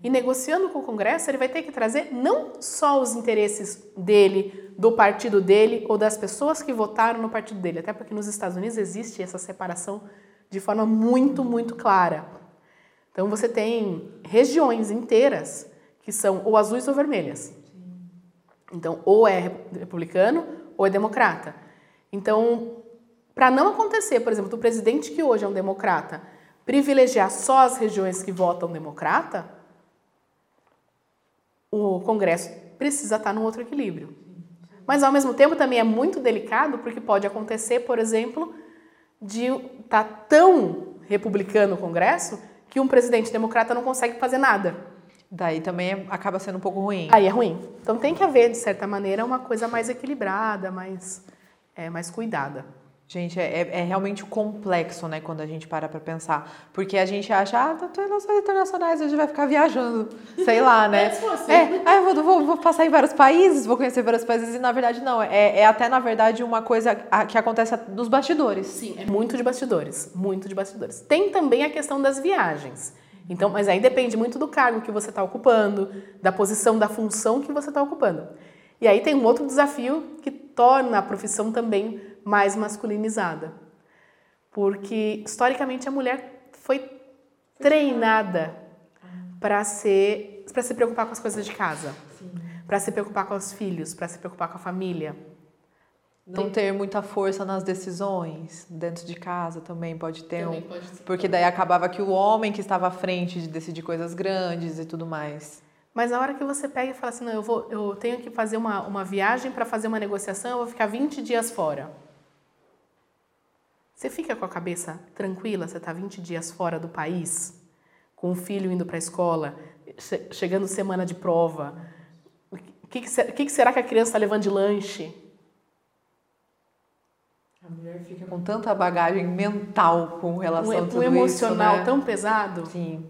E negociando com o Congresso, ele vai ter que trazer não só os interesses dele, do partido dele ou das pessoas que votaram no partido dele, até porque nos Estados Unidos existe essa separação de forma muito, muito clara. Então você tem regiões inteiras que são ou azuis ou vermelhas. Então, ou é republicano ou é democrata. Então, para não acontecer, por exemplo, do presidente que hoje é um democrata privilegiar só as regiões que votam democrata, o Congresso precisa estar num outro equilíbrio. Mas, ao mesmo tempo, também é muito delicado, porque pode acontecer, por exemplo, de estar tá tão republicano o Congresso que um presidente democrata não consegue fazer nada. Daí também acaba sendo um pouco ruim. Aí é ruim. Então tem que haver, de certa maneira, uma coisa mais equilibrada, mais, é, mais cuidada. Gente, é, é- é realmente complexo, né, quando a gente para pra pensar. Porque a gente acha, ah, tá relações internacionais, a gente vai ficar viajando, sei lá, né? É, se fosse. É, ah, eu vou, vou- vou passar em vários países, vou conhecer vários países, e na verdade não. É, é até, na verdade, uma coisa que acontece nos bastidores. Sim, é muito de bastidores, muito de bastidores. Tem também a questão das viagens. Então, mas aí depende muito do cargo que você está ocupando, da posição, da função que você está ocupando. E aí tem um outro desafio que torna a profissão também mais masculinizada. Porque, historicamente, a mulher foi treinada para ser para se preocupar com as coisas de casa, para se preocupar com os filhos, para se preocupar com a família. Não ter muita força nas decisões dentro de casa também pode ter Também um. pode. Porque daí acabava que o homem que estava à frente de decidir coisas grandes e tudo mais. Mas na hora que você pega e fala assim, não, eu, vou, eu tenho que fazer uma, uma viagem para fazer uma negociação, eu vou ficar 20 dias fora. Você fica com a cabeça tranquila, você está 20 dias fora do país, com o filho indo para a escola, che- chegando semana de prova. O que, que, que que será que a criança está levando de lanche? A mulher fica com tanta bagagem mental com relação Um, a um tudo emocional isso, né? tão pesado. Sim.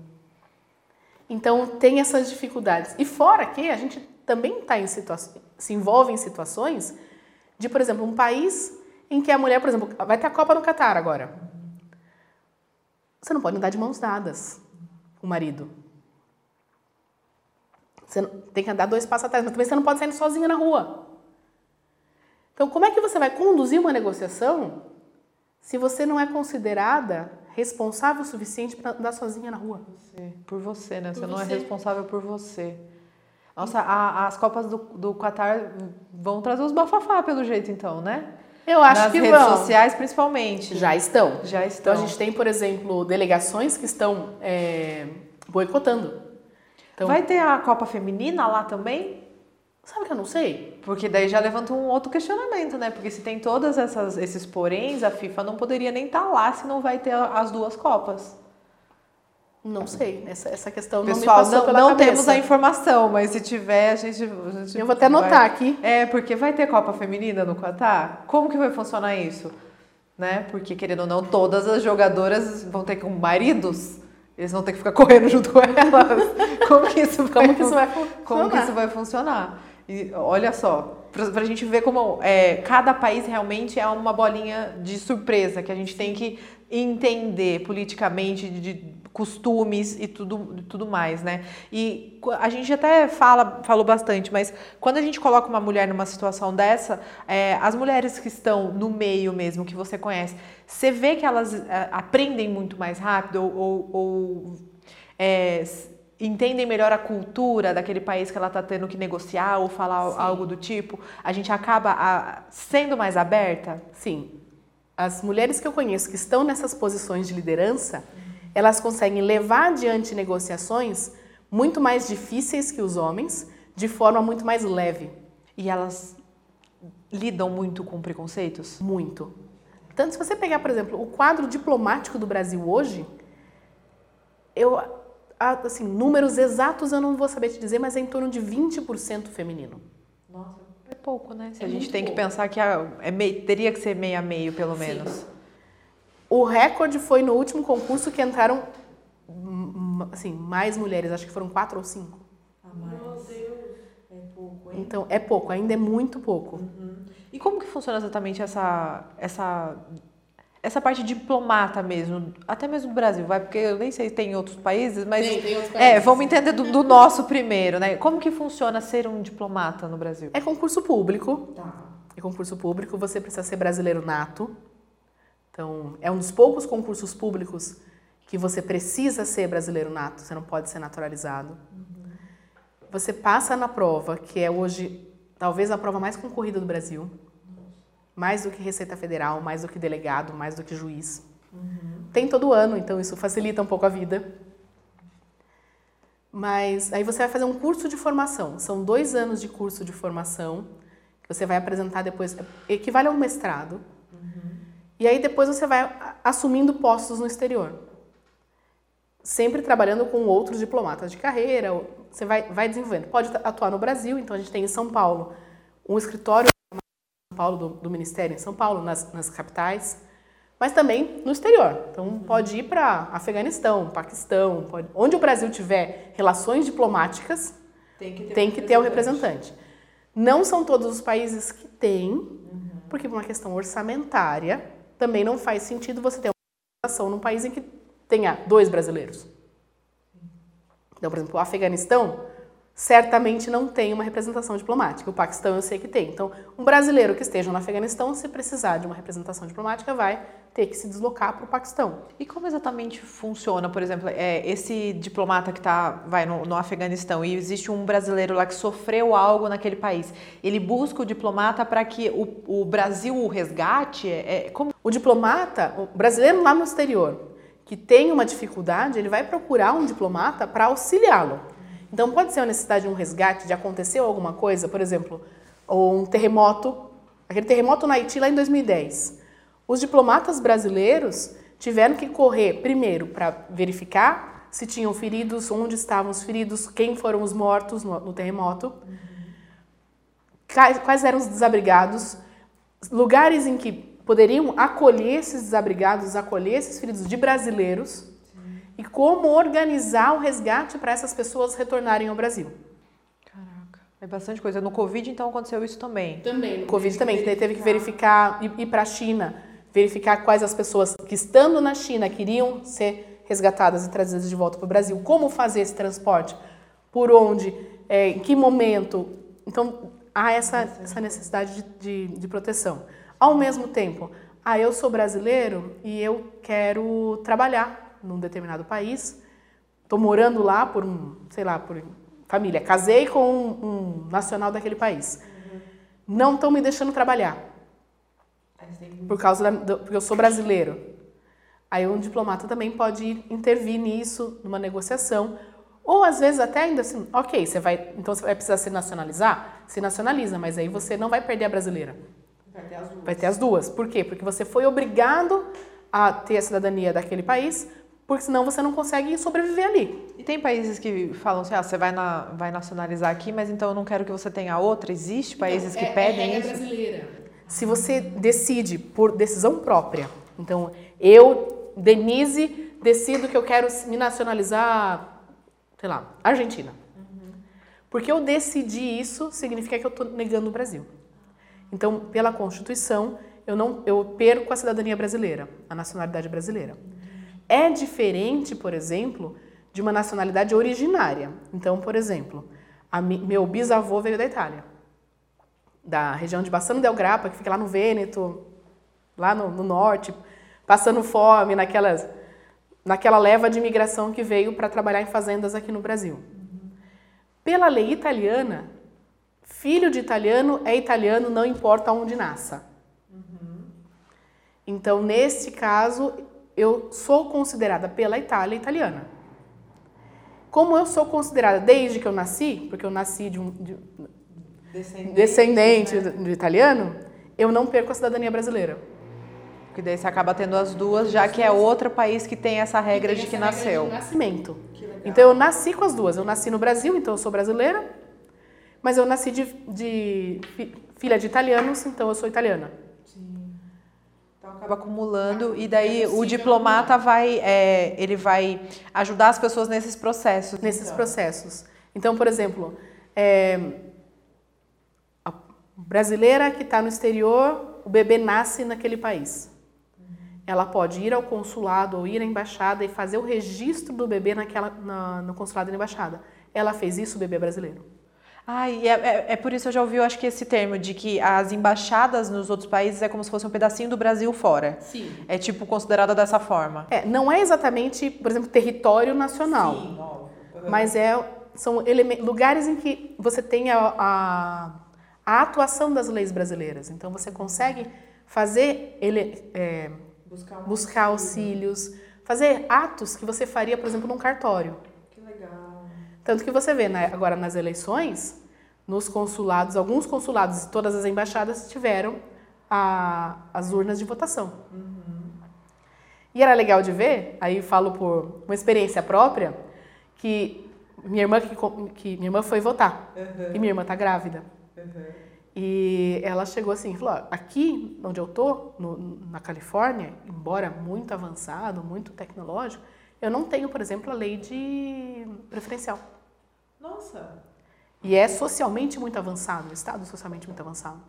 Então tem essas dificuldades. E fora que a gente também tá em situações, se envolve em situações de, por exemplo, um país em que a mulher, por exemplo, vai ter a Copa no Catar agora. Você não pode andar de mãos dadas com o marido. Você tem que andar dois passos atrás, mas também você não pode sair sozinha na rua. Então, como é que você vai conduzir uma negociação se você não é considerada responsável o suficiente para andar sozinha na rua? Por você, né? Por você não é responsável por você. Nossa, a- as Copas do, do Qatar vão trazer os bafafá pelo jeito, então, né? Eu acho Nas que redes vão. sociais, principalmente. Já estão. Já Então estão. a gente tem, por exemplo, delegações que estão é, boicotando. Então, Vai ter a Copa Feminina lá também? sabe que eu não sei? Porque daí já levanta um outro questionamento, né? Porque se tem todos essas, esses poréns, a FIFA não poderia nem estar lá se não vai ter as duas Copas. Não sei. Essa, essa questão não Pessoal, me passou não, pela não cabeça. temos a informação, mas se tiver, a gente. a gente Eu vou até anotar aqui. É, porque vai ter Copa Feminina no Catar? Como que vai funcionar isso? Né? Porque, querendo ou não, todas as jogadoras vão ter com maridos, eles vão ter que ficar correndo junto com elas. Como que isso vai, Como que isso vai funcionar? Como que isso vai funcionar? E olha só, pra, pra gente ver como é, cada país realmente é uma bolinha de surpresa que a gente tem que entender politicamente, de, de costumes e tudo, tudo mais, né? E a gente até fala, falou bastante, mas quando a gente coloca uma mulher numa situação dessa, é, as mulheres que estão no meio mesmo, que você conhece, você vê que elas é, aprendem muito mais rápido ou, ou- ou, é, entendem melhor a cultura daquele país que ela está tendo que negociar ou falar Sim. algo do tipo, a gente acaba a- sendo mais aberta? Sim. As mulheres que eu conheço que estão nessas posições de liderança, elas conseguem levar adiante negociações muito mais difíceis que os homens, de forma muito mais leve. E elas lidam muito com preconceitos? Muito. Tanto se você pegar, por exemplo, o quadro diplomático do Brasil hoje, eu assim, números exatos eu não vou saber te dizer, mas é em torno de 20% feminino. Nossa, é pouco, né? Se É a gente tem que pouco. pensar que a- é meio- teria que ser meio a meio, pelo Sim. O recorde foi no último concurso que entraram assim, mais mulheres, acho que foram quatro ou cinco. É pouco, hein? Então é pouco, ainda é muito pouco. E como que funciona exatamente essa, essa, essa parte diplomata mesmo? Até mesmo do Brasil, vai? Porque eu nem sei se tem em outros países, mas... Tem, tem outros É, países. vamos entender do, do nosso primeiro, né? Como que funciona ser um diplomata no Brasil? É concurso público. Tá. É concurso público, você precisa ser brasileiro nato. Então, é um dos poucos concursos públicos que você precisa ser brasileiro nato, você não pode ser naturalizado. Você passa na prova, que é hoje talvez a prova mais concorrida do Brasil. Mais do que Receita Federal, mais do que delegado, mais do que juiz. Tem todo ano, então isso facilita um pouco a vida. Mas aí você vai fazer um curso de formação. São dois anos de curso de formação que você vai apresentar depois. Equivale a um mestrado. E aí depois você vai assumindo postos no exterior. Sempre trabalhando com outros diplomatas de carreira. Você vai, vai desenvolvendo. Pode atuar no Brasil, então a gente tem em São Paulo um escritório São Paulo do, do Ministério em São Paulo, nas, nas capitais, mas também no exterior. Então pode ir para Afeganistão, Paquistão, pode- onde o Brasil tiver relações diplomáticas, Tem que tem que ter o representante. Não são todos os países que têm, porque por uma questão orçamentária, também não faz sentido você ter uma representação num país em que tenha dois brasileiros. Então, por exemplo, o Afeganistão, certamente não tem uma representação diplomática. O Paquistão eu sei que tem. Então, um brasileiro que esteja no Afeganistão, se precisar de uma representação diplomática, vai ter que se deslocar para o Paquistão. E como exatamente funciona, por exemplo, é, esse diplomata que tá, vai no, no Afeganistão e existe um brasileiro lá que sofreu algo naquele país, ele busca o diplomata para que o, o, Brasil o resgate? É, é, como... O diplomata, o brasileiro lá no exterior, que tem uma dificuldade, ele vai procurar um diplomata para auxiliá-lo. Então pode ser a necessidade de um resgate, de acontecer alguma coisa, por exemplo, ou um terremoto, aquele terremoto na Haiti lá em 2010. Os diplomatas brasileiros tiveram que correr primeiro para verificar se tinham feridos, onde estavam os feridos, quem foram os mortos no, no terremoto, quais, quais eram os desabrigados, lugares em que poderiam acolher esses desabrigados, acolher esses feridos de brasileiros como organizar o resgate para essas pessoas retornarem ao Brasil. Caraca, é bastante coisa. No Covid, então, aconteceu isso também? Também. No Covid também, que teve que verificar, ir, ir para a China, verificar quais as pessoas que, estando na China, queriam ser resgatadas e trazidas de volta para o Brasil. Como fazer esse transporte? Por onde? É, em que momento? Então, há essa, essa necessidade de, de, de proteção. Ao mesmo tempo, ah, eu sou brasileiro e eu quero trabalhar num determinado país, estou morando lá por um, sei lá, por família, casei com um, um nacional daquele país. Uhum. Não estão me deixando trabalhar. Por causa da, do, porque eu sou brasileiro. Aí um diplomata também pode intervir nisso, numa negociação. Ou às vezes até ainda assim, ok, você vai, então você vai precisar se nacionalizar? Se nacionaliza, mas aí você não vai perder a brasileira. Vai ter as duas. Vai ter as duas. Por quê? Porque você foi obrigado a ter a cidadania daquele país, porque senão você não consegue sobreviver ali. E tem países que falam assim, ah, você vai, na, vai nacionalizar aqui, mas então eu não quero que você tenha outra. Existe países então, que é, pedem é isso? brasileira. Se você decide por decisão própria, então eu, Denise, decido que eu quero me nacionalizar, sei lá, Argentina. Uhum. Porque eu decidi isso, significa que eu estou negando o Brasil. Então, pela Constituição, eu não eu perco a cidadania brasileira, a nacionalidade brasileira é diferente, por exemplo, de uma nacionalidade originária. Então, por exemplo, meu bisavô veio da Itália, da região de Bassano del Grappa, que fica lá no Vêneto, lá no, no norte, passando fome, naquelas, naquela leva de imigração que veio para trabalhar em fazendas aqui no Brasil. Pela lei italiana, filho de italiano é italiano, não importa onde nasça. Então, neste caso, eu sou considerada pela Itália italiana. Como eu sou considerada desde que eu nasci, porque eu nasci de um de, descendente, descendente né? de italiano, eu não perco a cidadania brasileira. Porque daí você acaba tendo as duas, já que é outro país que tem essa regra tem de que nasceu. De nascimento. Então eu nasci com as duas. Eu nasci no Brasil, então eu sou brasileira, mas eu nasci de, de filha de italianos, então eu sou italiana acaba acumulando e daí o diplomata vai, é, ele vai ajudar as pessoas nesses processos. Nesses então. processos. Então, por exemplo, é, a brasileira que está no exterior, o bebê nasce naquele país. Ela pode ir ao consulado ou ir à embaixada e fazer o registro do bebê naquela, na, no consulado e na embaixada. Ela fez isso, o bebê é brasileiro. Ah, e é, é, é, por isso que eu já ouvi, eu acho que esse termo de que as embaixadas nos outros países é como se fosse um pedacinho do Brasil fora. Sim. É tipo considerada dessa forma. É, não é exatamente, por exemplo, território nacional. Sim, óbvio. Mas é, são lugares em que você tem a, a, a, atuação das leis brasileiras. Então você consegue fazer ele, é, buscar, buscar auxílios, fazer atos que você faria, por exemplo, num cartório. Tanto que você vê né, agora nas eleições, nos consulados, alguns consulados e todas as embaixadas tiveram a, as urnas de votação. Uhum. E era legal de ver, aí falo por uma experiência própria, que minha irmã, que, que minha irmã foi votar uhum. e minha irmã está grávida. Uhum. E ela chegou assim, falou, aqui onde eu tô, no, na Califórnia, embora muito avançado, muito tecnológico, eu não tenho, por exemplo, a lei de preferencial. Nossa! E é socialmente muito avançado, o Estado é socialmente muito avançado.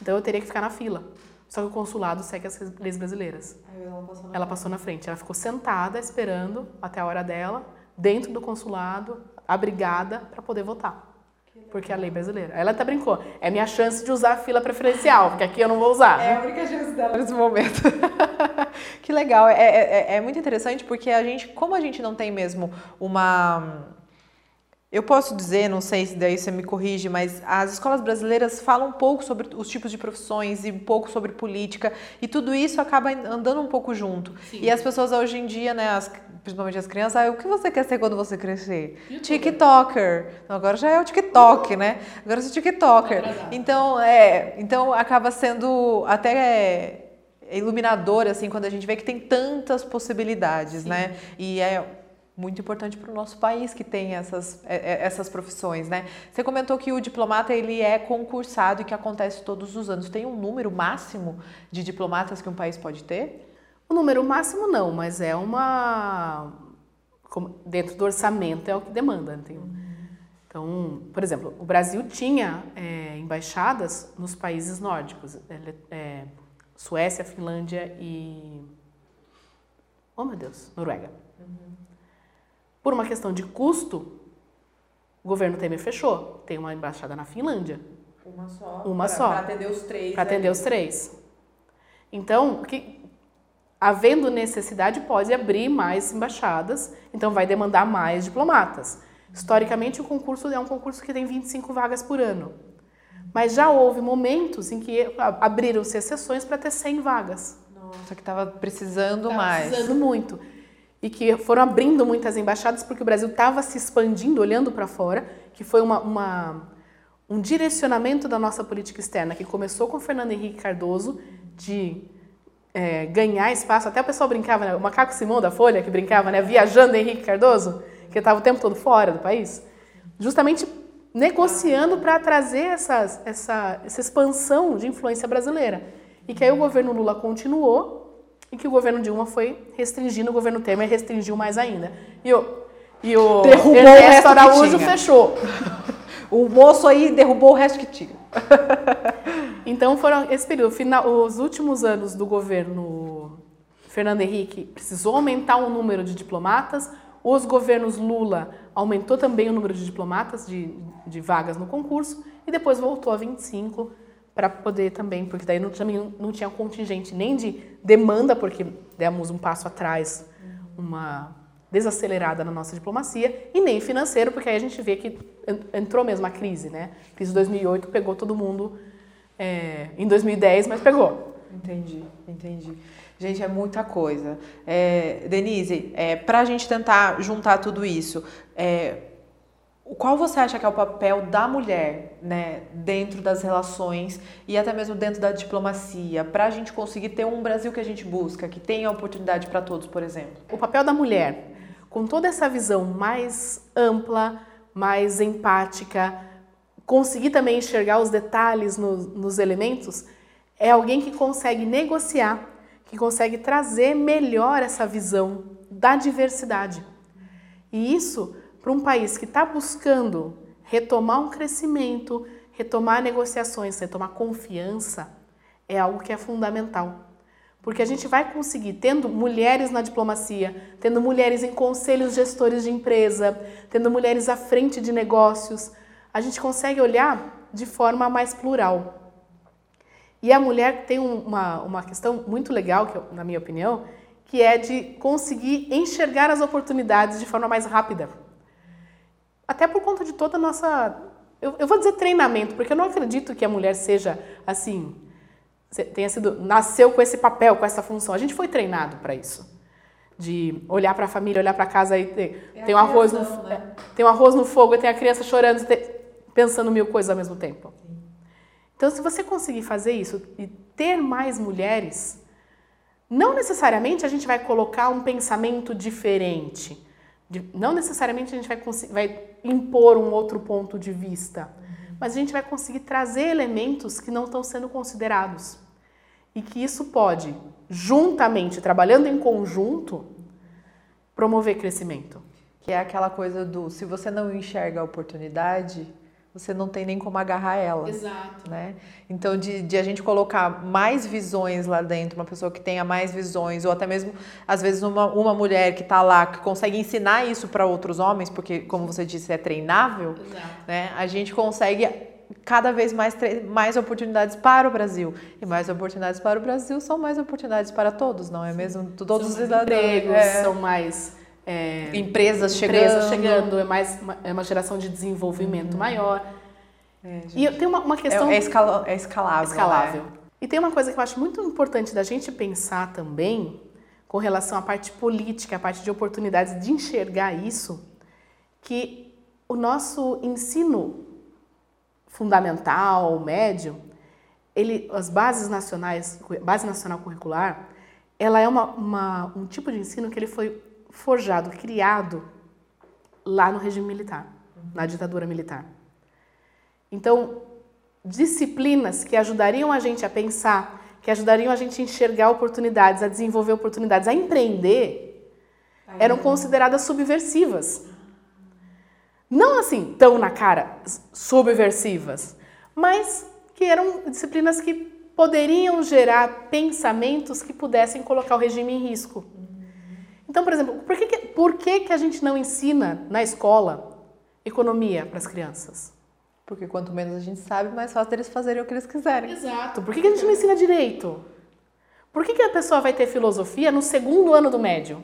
Então eu teria que ficar na fila. Só que o consulado segue as leis brasileiras. ela passou, ela passou na frente. Ela ficou sentada esperando até a hora dela, dentro do consulado, abrigada para poder votar. Porque é a lei brasileira. Ela até brincou. É minha chance de usar a fila preferencial, porque aqui eu não vou usar. É a única chance dela nesse momento. que legal. É, é, é muito interessante porque a gente, como a gente não tem mesmo uma eu posso dizer, não sei se daí você me corrige, mas as escolas brasileiras falam um pouco sobre os tipos de profissões e um pouco sobre política e tudo isso acaba andando um pouco junto. Sim. E as pessoas hoje em dia, né, as, principalmente as crianças, ah, o que você quer ser quando você crescer? YouTuber. TikToker. Não, agora já é o TikTok, né? Agora eu sou TikToker. Então, é, então acaba sendo até iluminador assim quando a gente vê que tem tantas possibilidades, Sim. né? E é muito importante para o nosso país que tem essas, é, é, essas profissões, né? Você comentou que o diplomata ele é concursado e que acontece todos os anos. Tem um número máximo de diplomatas que um país pode ter? O número máximo não, mas é uma dentro do orçamento é o que demanda. Tem, então, por exemplo, o Brasil tinha é, embaixadas nos países nórdicos, é, é, Suécia, Finlândia e oh meu Deus, Noruega. Uhum. Por uma questão de custo, o governo Temer fechou. Tem uma embaixada na Finlândia. Uma só. Uma pra, só. Para atender os três. Para atender os três. Então, que, havendo necessidade, pode abrir mais embaixadas, então vai demandar mais diplomatas. Historicamente, o concurso é um concurso que tem 25 vagas por ano. Mas já houve momentos em que abriram-se exceções para ter 100 vagas. Nossa, que estava precisando tava mais. Precisando muito e que foram abrindo muitas embaixadas porque o Brasil estava se expandindo, olhando para fora, que foi uma, uma, um direcionamento da nossa política externa que começou com Fernando Henrique Cardoso de é, ganhar espaço. Até o pessoal brincava, né? o macaco Simão da Folha que brincava, né? Viajando Henrique Cardoso, que estava o tempo todo fora do país, justamente negociando para trazer essas, essa, essa expansão de influência brasileira. E que aí o governo Lula continuou e que o governo Dilma foi restringindo, o governo Temer restringiu mais ainda. E o, e o derrubou Ernesto Araújo fechou. o moço aí derrubou o resto que tinha. então foram esse período, final, os últimos anos do governo Fernando Henrique precisou aumentar o número de diplomatas, os governos Lula aumentou também o número de diplomatas, de, de vagas no concurso, e depois voltou a 25 para poder também, porque daí não, também não tinha contingente nem de demanda, porque demos um passo atrás, uma desacelerada na nossa diplomacia, e nem financeiro, porque aí a gente vê que entrou mesmo a crise, né? A crise de 2008 pegou todo mundo é, em 2010, mas pegou. Entendi, entendi. Gente, é muita coisa. É, Denise, é, para a gente tentar juntar tudo isso, é, qual você acha que é o papel da mulher né, dentro das relações e até mesmo dentro da diplomacia para a gente conseguir ter um Brasil que a gente busca, que tenha oportunidade para todos, por exemplo? O papel da mulher, com toda essa visão mais ampla, mais empática, conseguir também enxergar os detalhes nos, nos elementos, é alguém que consegue negociar, que consegue trazer melhor essa visão da diversidade. E isso para um país que está buscando retomar um crescimento, retomar negociações, retomar confiança, é algo que é fundamental. Porque a gente vai conseguir, tendo mulheres na diplomacia, tendo mulheres em conselhos gestores de empresa, tendo mulheres à frente de negócios, a gente consegue olhar de forma mais plural. E a mulher tem uma, uma questão muito legal, que, na minha opinião, que é de conseguir enxergar as oportunidades de forma mais rápida. Até por conta de toda a nossa. Eu, eu vou dizer treinamento, porque eu não acredito que a mulher seja assim. Tenha sido. Nasceu com esse papel, com essa função. A gente foi treinado para isso. De olhar para a família, olhar para casa e ter, é tem, um arroz no, né? tem um arroz no fogo, tem a criança chorando, pensando mil coisas ao mesmo tempo. Então, se você conseguir fazer isso e ter mais mulheres, não necessariamente a gente vai colocar um pensamento diferente. Não necessariamente a gente vai, vai impor um outro ponto de vista, mas a gente vai conseguir trazer elementos que não estão sendo considerados. E que isso pode, juntamente, trabalhando em conjunto, promover crescimento. Que é aquela coisa do se você não enxerga a oportunidade, você não tem nem como agarrar ela. Exato. Né? Então, de, de a gente colocar mais visões lá dentro, uma pessoa que tenha mais visões, ou até mesmo, às vezes, uma, uma mulher que está lá, que consegue ensinar isso para outros homens, porque, como você disse, é treinável, Exato. né? a gente consegue cada vez mais, mais oportunidades para o Brasil. E mais oportunidades para o Brasil são mais oportunidades para todos, não é mesmo? Todos os São mais cidadãos. empregos, é, são mais é, empresas chegando. empresas chegando, é mais uma, é uma geração de desenvolvimento maior. É, E tenho uma, uma questão é, é escala- é escalável. escalável. né? E tem uma coisa que eu acho muito importante da gente pensar também com relação à parte política, à parte de oportunidades de enxergar isso, que o nosso ensino fundamental, médio, ele, as bases nacionais, base nacional curricular, ela é uma, uma- um tipo de ensino que ele foi forjado, criado lá no regime militar, na ditadura militar. Então, disciplinas que ajudariam a gente a pensar, que ajudariam a gente a enxergar oportunidades, a desenvolver oportunidades, a empreender, eram consideradas subversivas. Não assim, tão na cara, subversivas, mas que eram disciplinas que poderiam gerar pensamentos que pudessem colocar o regime em risco. Então, por exemplo, por que, que, por que, que a gente não ensina na escola economia para as crianças? Porque quanto menos a gente sabe, mais fácil deles fazerem o que eles quiserem. Exato. Por que, que a gente não ensina direito? Por que, que a pessoa vai ter filosofia no segundo ano do médio?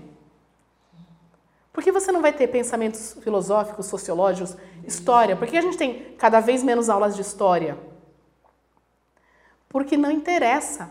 Por que você não vai ter pensamentos filosóficos, sociológicos, história? Por que a gente tem cada vez menos aulas de história? Porque não interessa.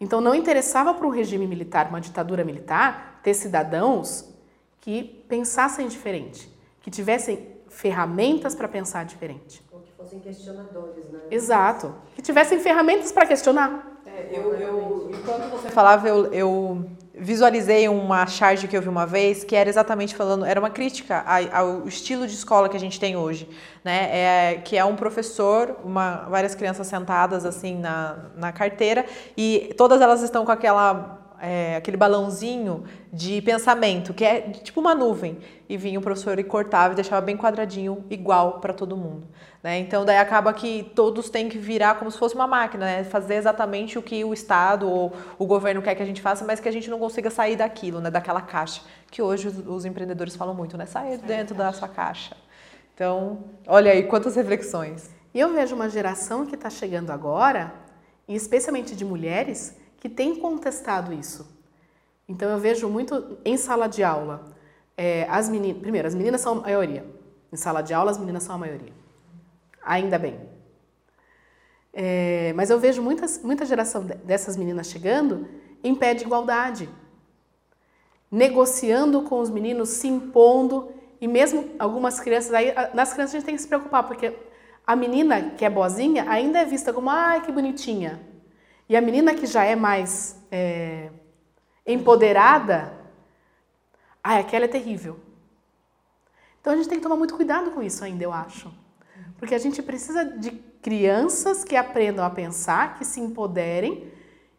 Então não interessava para um regime militar, uma ditadura militar, ter cidadãos que pensassem diferente, que tivessem ferramentas para pensar diferente. Ou que fossem questionadores, né? Exato. Que tivessem ferramentas para questionar. É, eu, eu, enquanto você falava, eu, eu visualizei uma charge que eu vi uma vez que era exatamente falando, era uma crítica ao estilo de escola que a gente tem hoje, né? É, que é um professor, uma, várias crianças sentadas assim na, na carteira e todas elas estão com aquela é, aquele balãozinho de pensamento, que é tipo uma nuvem. E vinha o professor e cortava e deixava bem quadradinho, igual para todo mundo. Né? Então, daí acaba que todos têm que virar como se fosse uma máquina, né? fazer exatamente o que o Estado ou o governo quer que a gente faça, mas que a gente não consiga sair daquilo, né? daquela caixa. Que hoje os, os empreendedores falam muito, né? Sair dentro da sua caixa. Então, olha aí, quantas reflexões. E eu vejo uma geração que está chegando agora, e especialmente de mulheres, que tem contestado isso. Então eu vejo muito em sala de aula. é, as meninas, primeiro, as meninas são a maioria. Em sala de aula, as meninas são a maioria. Ainda bem. É, mas eu vejo muitas, muita geração de- dessas meninas chegando em pé de igualdade, negociando com os meninos, se impondo, e mesmo algumas crianças, aí, nas crianças a gente tem que se preocupar, porque a menina que é boazinha ainda é vista como, ai, que bonitinha. E a menina que já é mais é, empoderada, ai, aquela é terrível. Então a gente tem que tomar muito cuidado com isso ainda, eu acho. Porque a gente precisa de crianças que aprendam a pensar, que se empoderem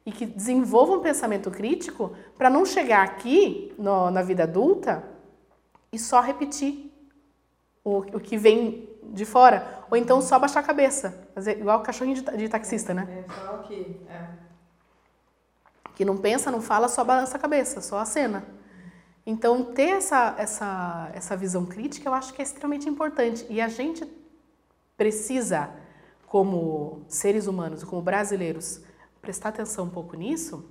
e que desenvolvam um pensamento crítico para não chegar aqui no- na vida adulta e só repetir o, o que vem de fora. Ou então só baixar a cabeça. Fazer igual o cachorrinho de, de taxista, né? É só que. Que não pensa, não fala, só balança a cabeça, só acena. Então, ter essa, essa, essa visão crítica eu acho que é extremamente importante. E a gente precisa, como seres humanos, como brasileiros, prestar atenção um pouco nisso.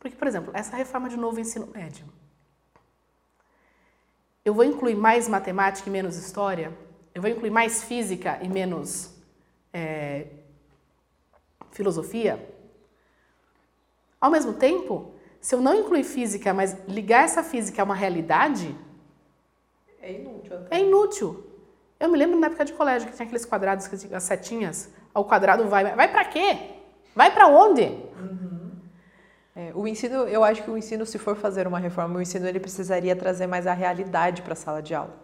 Porque, por exemplo, essa reforma de novo ensino médio. Eu vou incluir mais matemática e menos história? Eu vou incluir mais física e menos é, filosofia? Ao mesmo tempo, se eu não incluir física, mas ligar essa física a uma realidade, É inútil até. é inútil. Eu me lembro na época de colégio que tinha aqueles quadrados, as setinhas. Ao quadrado vai. Vai pra quê? Vai pra onde? É, o ensino, eu acho que o ensino, se for fazer uma reforma, o ensino ele precisaria trazer mais a realidade para a sala de aula.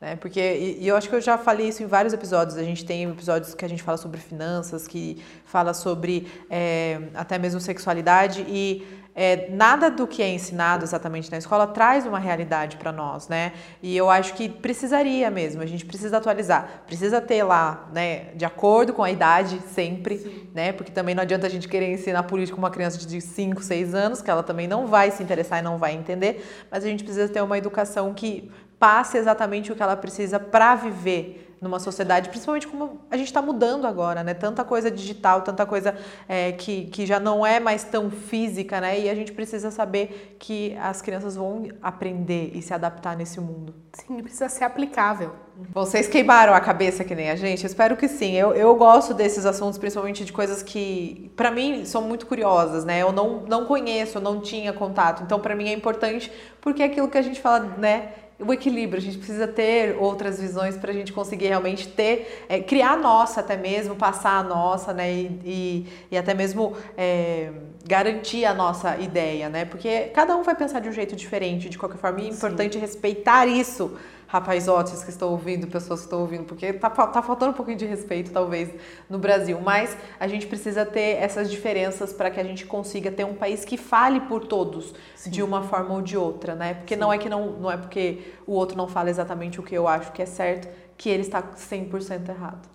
Né? Porque, e, e eu acho que eu já falei isso em vários episódios. A gente tem episódios que a gente fala sobre finanças, que fala sobre é, até mesmo sexualidade. E é, nada do que é ensinado exatamente na escola traz uma realidade para nós, né? E eu acho que precisaria mesmo, a gente precisa atualizar, precisa ter lá, né, de acordo com a idade sempre, Sim. né? Porque também não adianta a gente querer ensinar política uma criança de 5, 6 anos, que ela também não vai se interessar e não vai entender, mas a gente precisa ter uma educação que passe exatamente o que ela precisa para viver numa sociedade, principalmente como a gente está mudando agora, né? Tanta coisa digital, tanta coisa é, que, que já não é mais tão física, né? E a gente precisa saber que as crianças vão aprender e se adaptar nesse mundo. Sim, precisa ser aplicável. Vocês queimaram a cabeça que nem a gente? Eu espero que sim. Eu, eu gosto desses assuntos, principalmente de coisas que, para mim, são muito curiosas, né? Eu não, não conheço, eu não tinha contato. Então, para mim é importante porque é aquilo que a gente fala, né? O equilíbrio, a gente precisa ter outras visões para a gente conseguir realmente ter, é, criar a nossa até mesmo, passar a nossa, né, e, e, e até mesmo é, garantir a nossa ideia, né, porque cada um vai pensar de um jeito diferente, de qualquer forma, e é importante Sim. respeitar isso, rapazotes que estão ouvindo, pessoas que estão ouvindo, porque tá, tá faltando um pouquinho de respeito, talvez, no Brasil. Mas a gente precisa ter essas diferenças para que a gente consiga ter um país que fale por todos, Sim. de uma forma ou de outra, né? Porque Sim. não é que não, não é porque o outro não fala exatamente o que eu acho que é certo, que ele está 100% errado.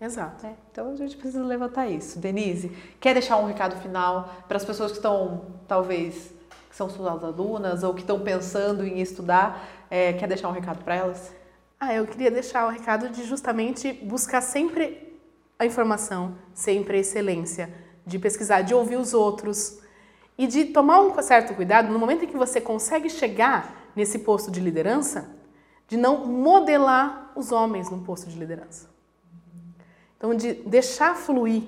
Exato. É, então a gente precisa levantar isso. Denise, quer deixar um recado final para as pessoas que estão, talvez, que são suas alunas ou que estão pensando em estudar? É, quer deixar um recado para elas? Ah, eu queria deixar o recado de justamente buscar sempre a informação, sempre a excelência, de pesquisar, de ouvir os outros e de tomar um certo cuidado no momento em que você consegue chegar nesse posto de liderança, de não modelar os homens no posto de liderança. Então, de deixar fluir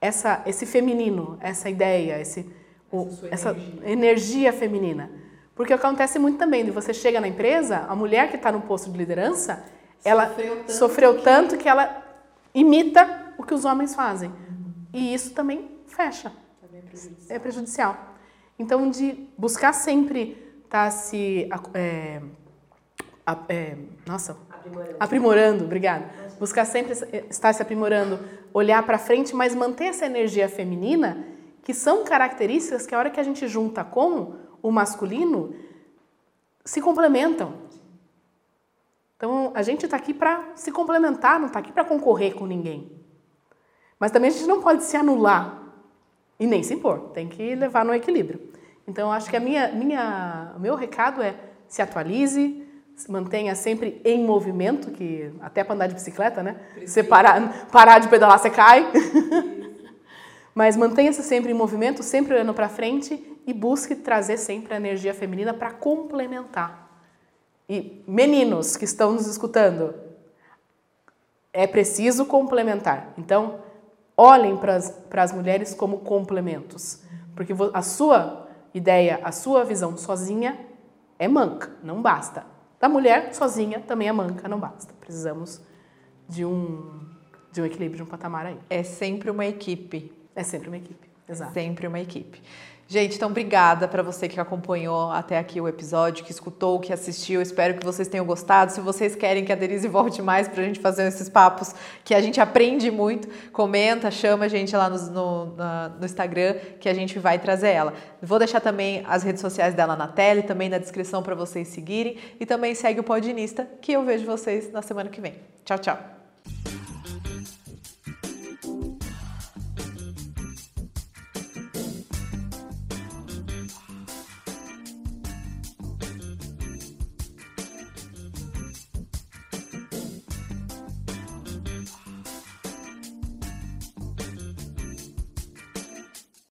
essa, esse feminino, essa ideia, esse, o, essa, essa energia. energia feminina porque acontece muito também, de você chega na empresa, a mulher que está no posto de liderança, ela sofreu tanto, sofreu que... tanto que ela imita o que os homens fazem. Uhum. E isso também fecha. Também é, prejudicial. é prejudicial. Então, de buscar sempre estar tá se. É, é, nossa. Aprimorando. aprimorando, obrigada. Buscar sempre estar se aprimorando, olhar para frente, mas manter essa energia feminina, que são características que a hora que a gente junta com o masculino se complementam. Então, a gente está aqui para se complementar, não está aqui para concorrer com ninguém. Mas também a gente não pode se anular e nem se impor, tem que levar no equilíbrio. Então, acho que a minha, minha, o meu recado é se atualize, se mantenha sempre em movimento, que até para andar de bicicleta, né? Você parar, parar de pedalar, você cai. Mas mantenha-se sempre em movimento, sempre olhando para frente e busque trazer sempre a energia feminina para complementar. E meninos que estão nos escutando, é preciso complementar. Então, olhem para as mulheres como complementos, porque a sua ideia, a sua visão sozinha é manca, não basta. Da mulher sozinha também é manca, não basta. Precisamos de um de um equilíbrio, de um patamar aí. É sempre uma equipe. É sempre uma equipe, exato. É sempre uma equipe. Gente, então obrigada para você que acompanhou até aqui o episódio, que escutou, que assistiu. Espero que vocês tenham gostado. Se vocês querem que a Denise volte mais para a gente fazer esses papos que a gente aprende muito, comenta, chama a gente lá no, no, no Instagram que a gente vai trazer ela. Vou deixar também as redes sociais dela na tela e também na descrição para vocês seguirem. E também segue o Podinista, que eu vejo vocês na semana que vem. Tchau, tchau.